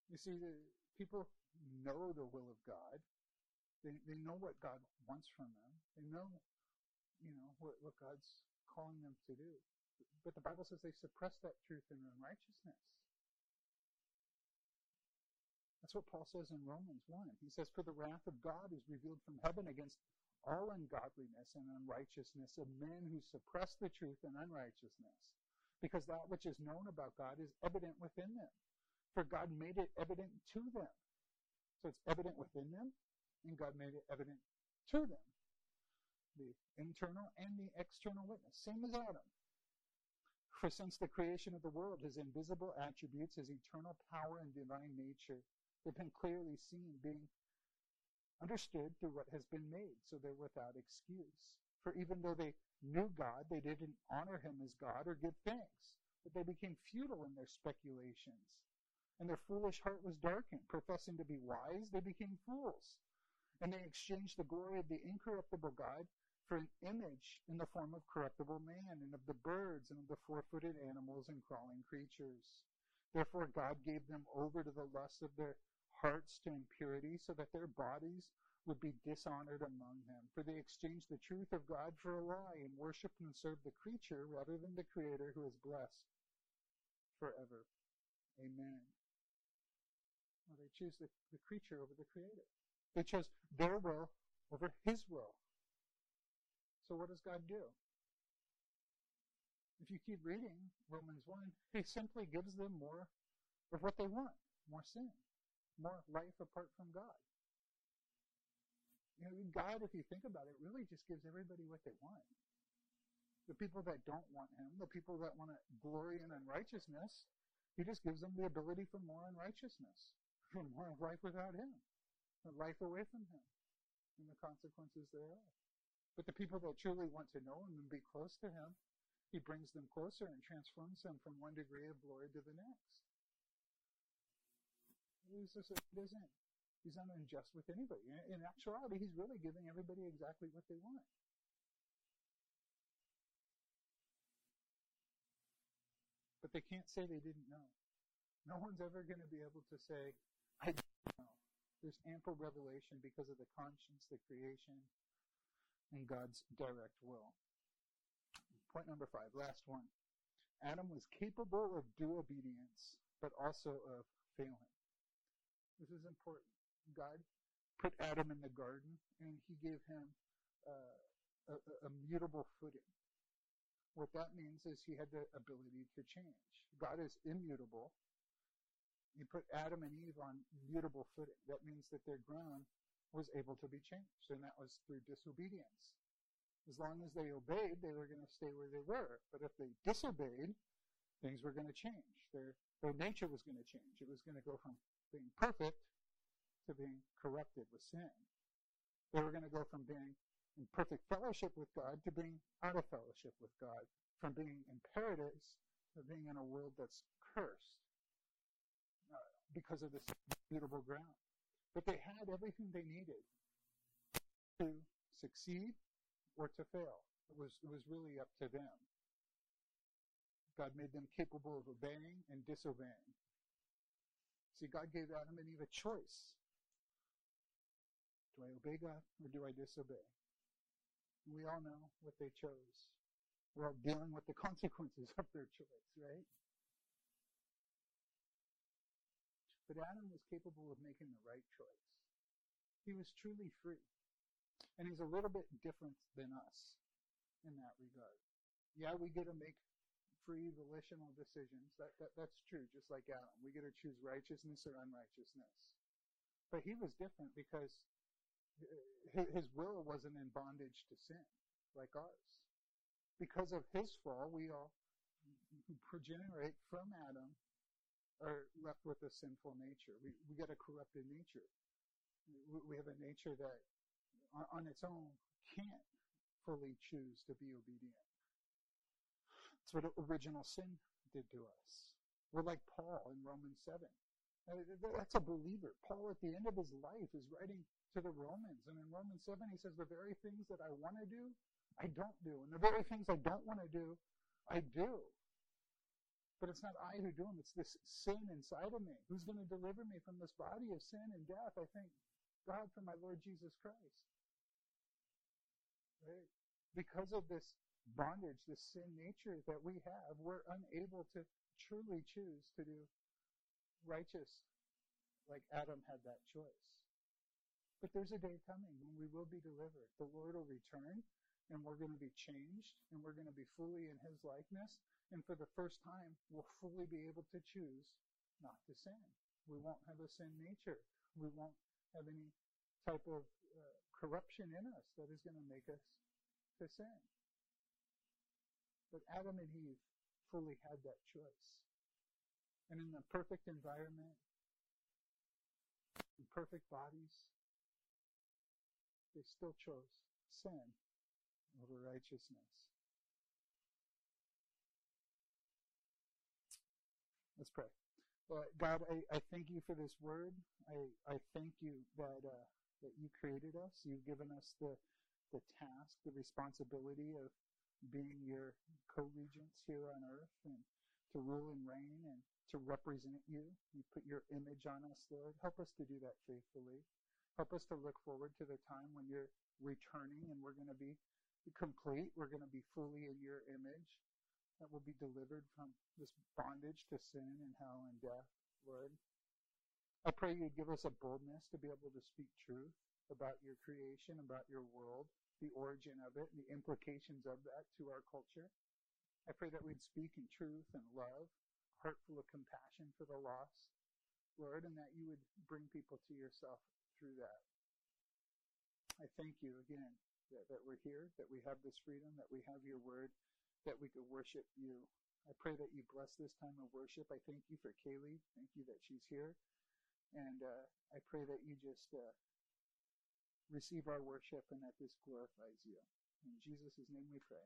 You see, the people know the will of God. They, they know what God wants from them. They know, you know, what, what God's calling them to do. But the Bible says they suppress that truth in unrighteousness. That's what Paul says in Romans 1. He says, For the wrath of God is revealed from heaven against all ungodliness and unrighteousness of men who suppress the truth in unrighteousness. Because that which is known about God is evident within them. For God made it evident to them. So it's evident within them, and God made it evident to them. The internal and the external witness. Same as Adam. For since the creation of the world, his invisible attributes, his eternal power and divine nature, They've been clearly seen, being understood through what has been made, so they're without excuse. For even though they knew God, they didn't honor him as God or give thanks, but they became futile in their speculations. And their foolish heart was darkened. Professing to be wise, they became fools. And they exchanged the glory of the incorruptible God for an image in the form of corruptible man, and of the birds, and of the four footed animals and crawling creatures. Therefore, God gave them over to the lust of their hearts to impurity, so that their bodies would be dishonored among them. For they exchanged the truth of God for a lie, and worshiped and served the creature rather than the Creator who is blessed forever. Amen. Well, they choose the, the creature over the Creator. They chose their will over His will. So what does God do? If you keep reading Romans 1, He simply gives them more of what they want more sin, more life apart from God. You know, God, if you think about it, really just gives everybody what they want. The people that don't want Him, the people that want to glory in unrighteousness, He just gives them the ability for more unrighteousness, [laughs] for more life without Him, life away from Him, and the consequences thereof. But the people that truly want to know Him and be close to Him, He brings them closer and transforms them from one degree of glory to the next. He's he doesn't, he's not unjust with anybody. In actuality, he's really giving everybody exactly what they want. But they can't say they didn't know. No one's ever going to be able to say. There's ample revelation because of the conscience, the creation, and God's direct will. Point number five, last one. Adam was capable of due obedience, but also of failing. This is important. God put Adam in the garden, and he gave him uh, a, a, mutable footing. What that means is he had the ability to change. God is immutable. He put Adam and Eve on mutable footing. That means that their ground was able to be changed, and that was through disobedience. As long as they obeyed, they were going to stay where they were. But if they disobeyed, things were going to change. Their, their nature was going to change. It was going to go from being perfect to being corrupted with sin. They were going to go from being in perfect fellowship with God to being out of fellowship with God, from being in paradise to being in a world that's cursed because of this mutable ground. But they had everything they needed to succeed or to fail. It was, it was really up to them. God made them capable of obeying and disobeying. See, God gave Adam and Eve a choice. Do I obey God or do I disobey? We all know what they chose. We're all dealing with the consequences [laughs] of their choice, right? But Adam was capable of making the right choice. He was truly free. And he's a little bit different than us in that regard. Yeah, we get to make free volitional decisions. That, that, that's true, just like Adam. We get to choose righteousness or unrighteousness. But he was different because his will wasn't in bondage to sin like ours. Because of his fall, we all [laughs] progenerate from Adam are left with a sinful nature. We, we get a corrupted nature. We, we have a nature that on, on its own can't fully choose to be obedient. That's what original sin did to us. We're like Paul in Romans 7. That's a believer. Paul, at the end of his life, is writing to the Romans. And in Romans 7, he says, The very things that I want to do, I don't do. And the very things I don't want to do, I do. But it's not I who do them, it's this sin inside of me. Who's going to deliver me from this body of sin and death? I thank God for my Lord Jesus Christ. Right? Because of this bondage, this sin nature that we have, we're unable to truly choose to do righteous like Adam had that choice. But there's a day coming when we will be delivered. The Lord will return and we're going to be changed and we're going to be fully in his likeness. And for the first time, we'll fully be able to choose not to sin. We won't have a sin nature. We won't have any type of uh, corruption in us that is going to make us to sin. But Adam and Eve fully had that choice. And in the perfect environment, in perfect bodies, they still chose sin over righteousness. Let's pray. Well, God, I, I thank you for this word. I, I thank you that uh, that you created us. You've given us the the task, the responsibility of being your co-regents here on earth and to rule and reign and to represent you. You put your image on us, Lord. Help us to do that faithfully. Help us to look forward to the time when you're returning and we're going to be complete. We're going to be fully in your image. That will be delivered from this bondage to sin and hell and death, Lord. I pray you'd give us a boldness to be able to speak truth about your creation, about your world, the origin of it, and the implications of that to our culture. I pray that we'd speak in truth and love, heart full of compassion for the lost, Lord, and that you would bring people to yourself through that. I thank you again that, that we're here, that we have this freedom, that we have your word, that we could worship you. I pray that you bless this time of worship. I thank you for Kaylee. Thank you that she's here. And uh, I pray that you just uh, receive our worship and that this glorifies you. In Jesus' name we pray.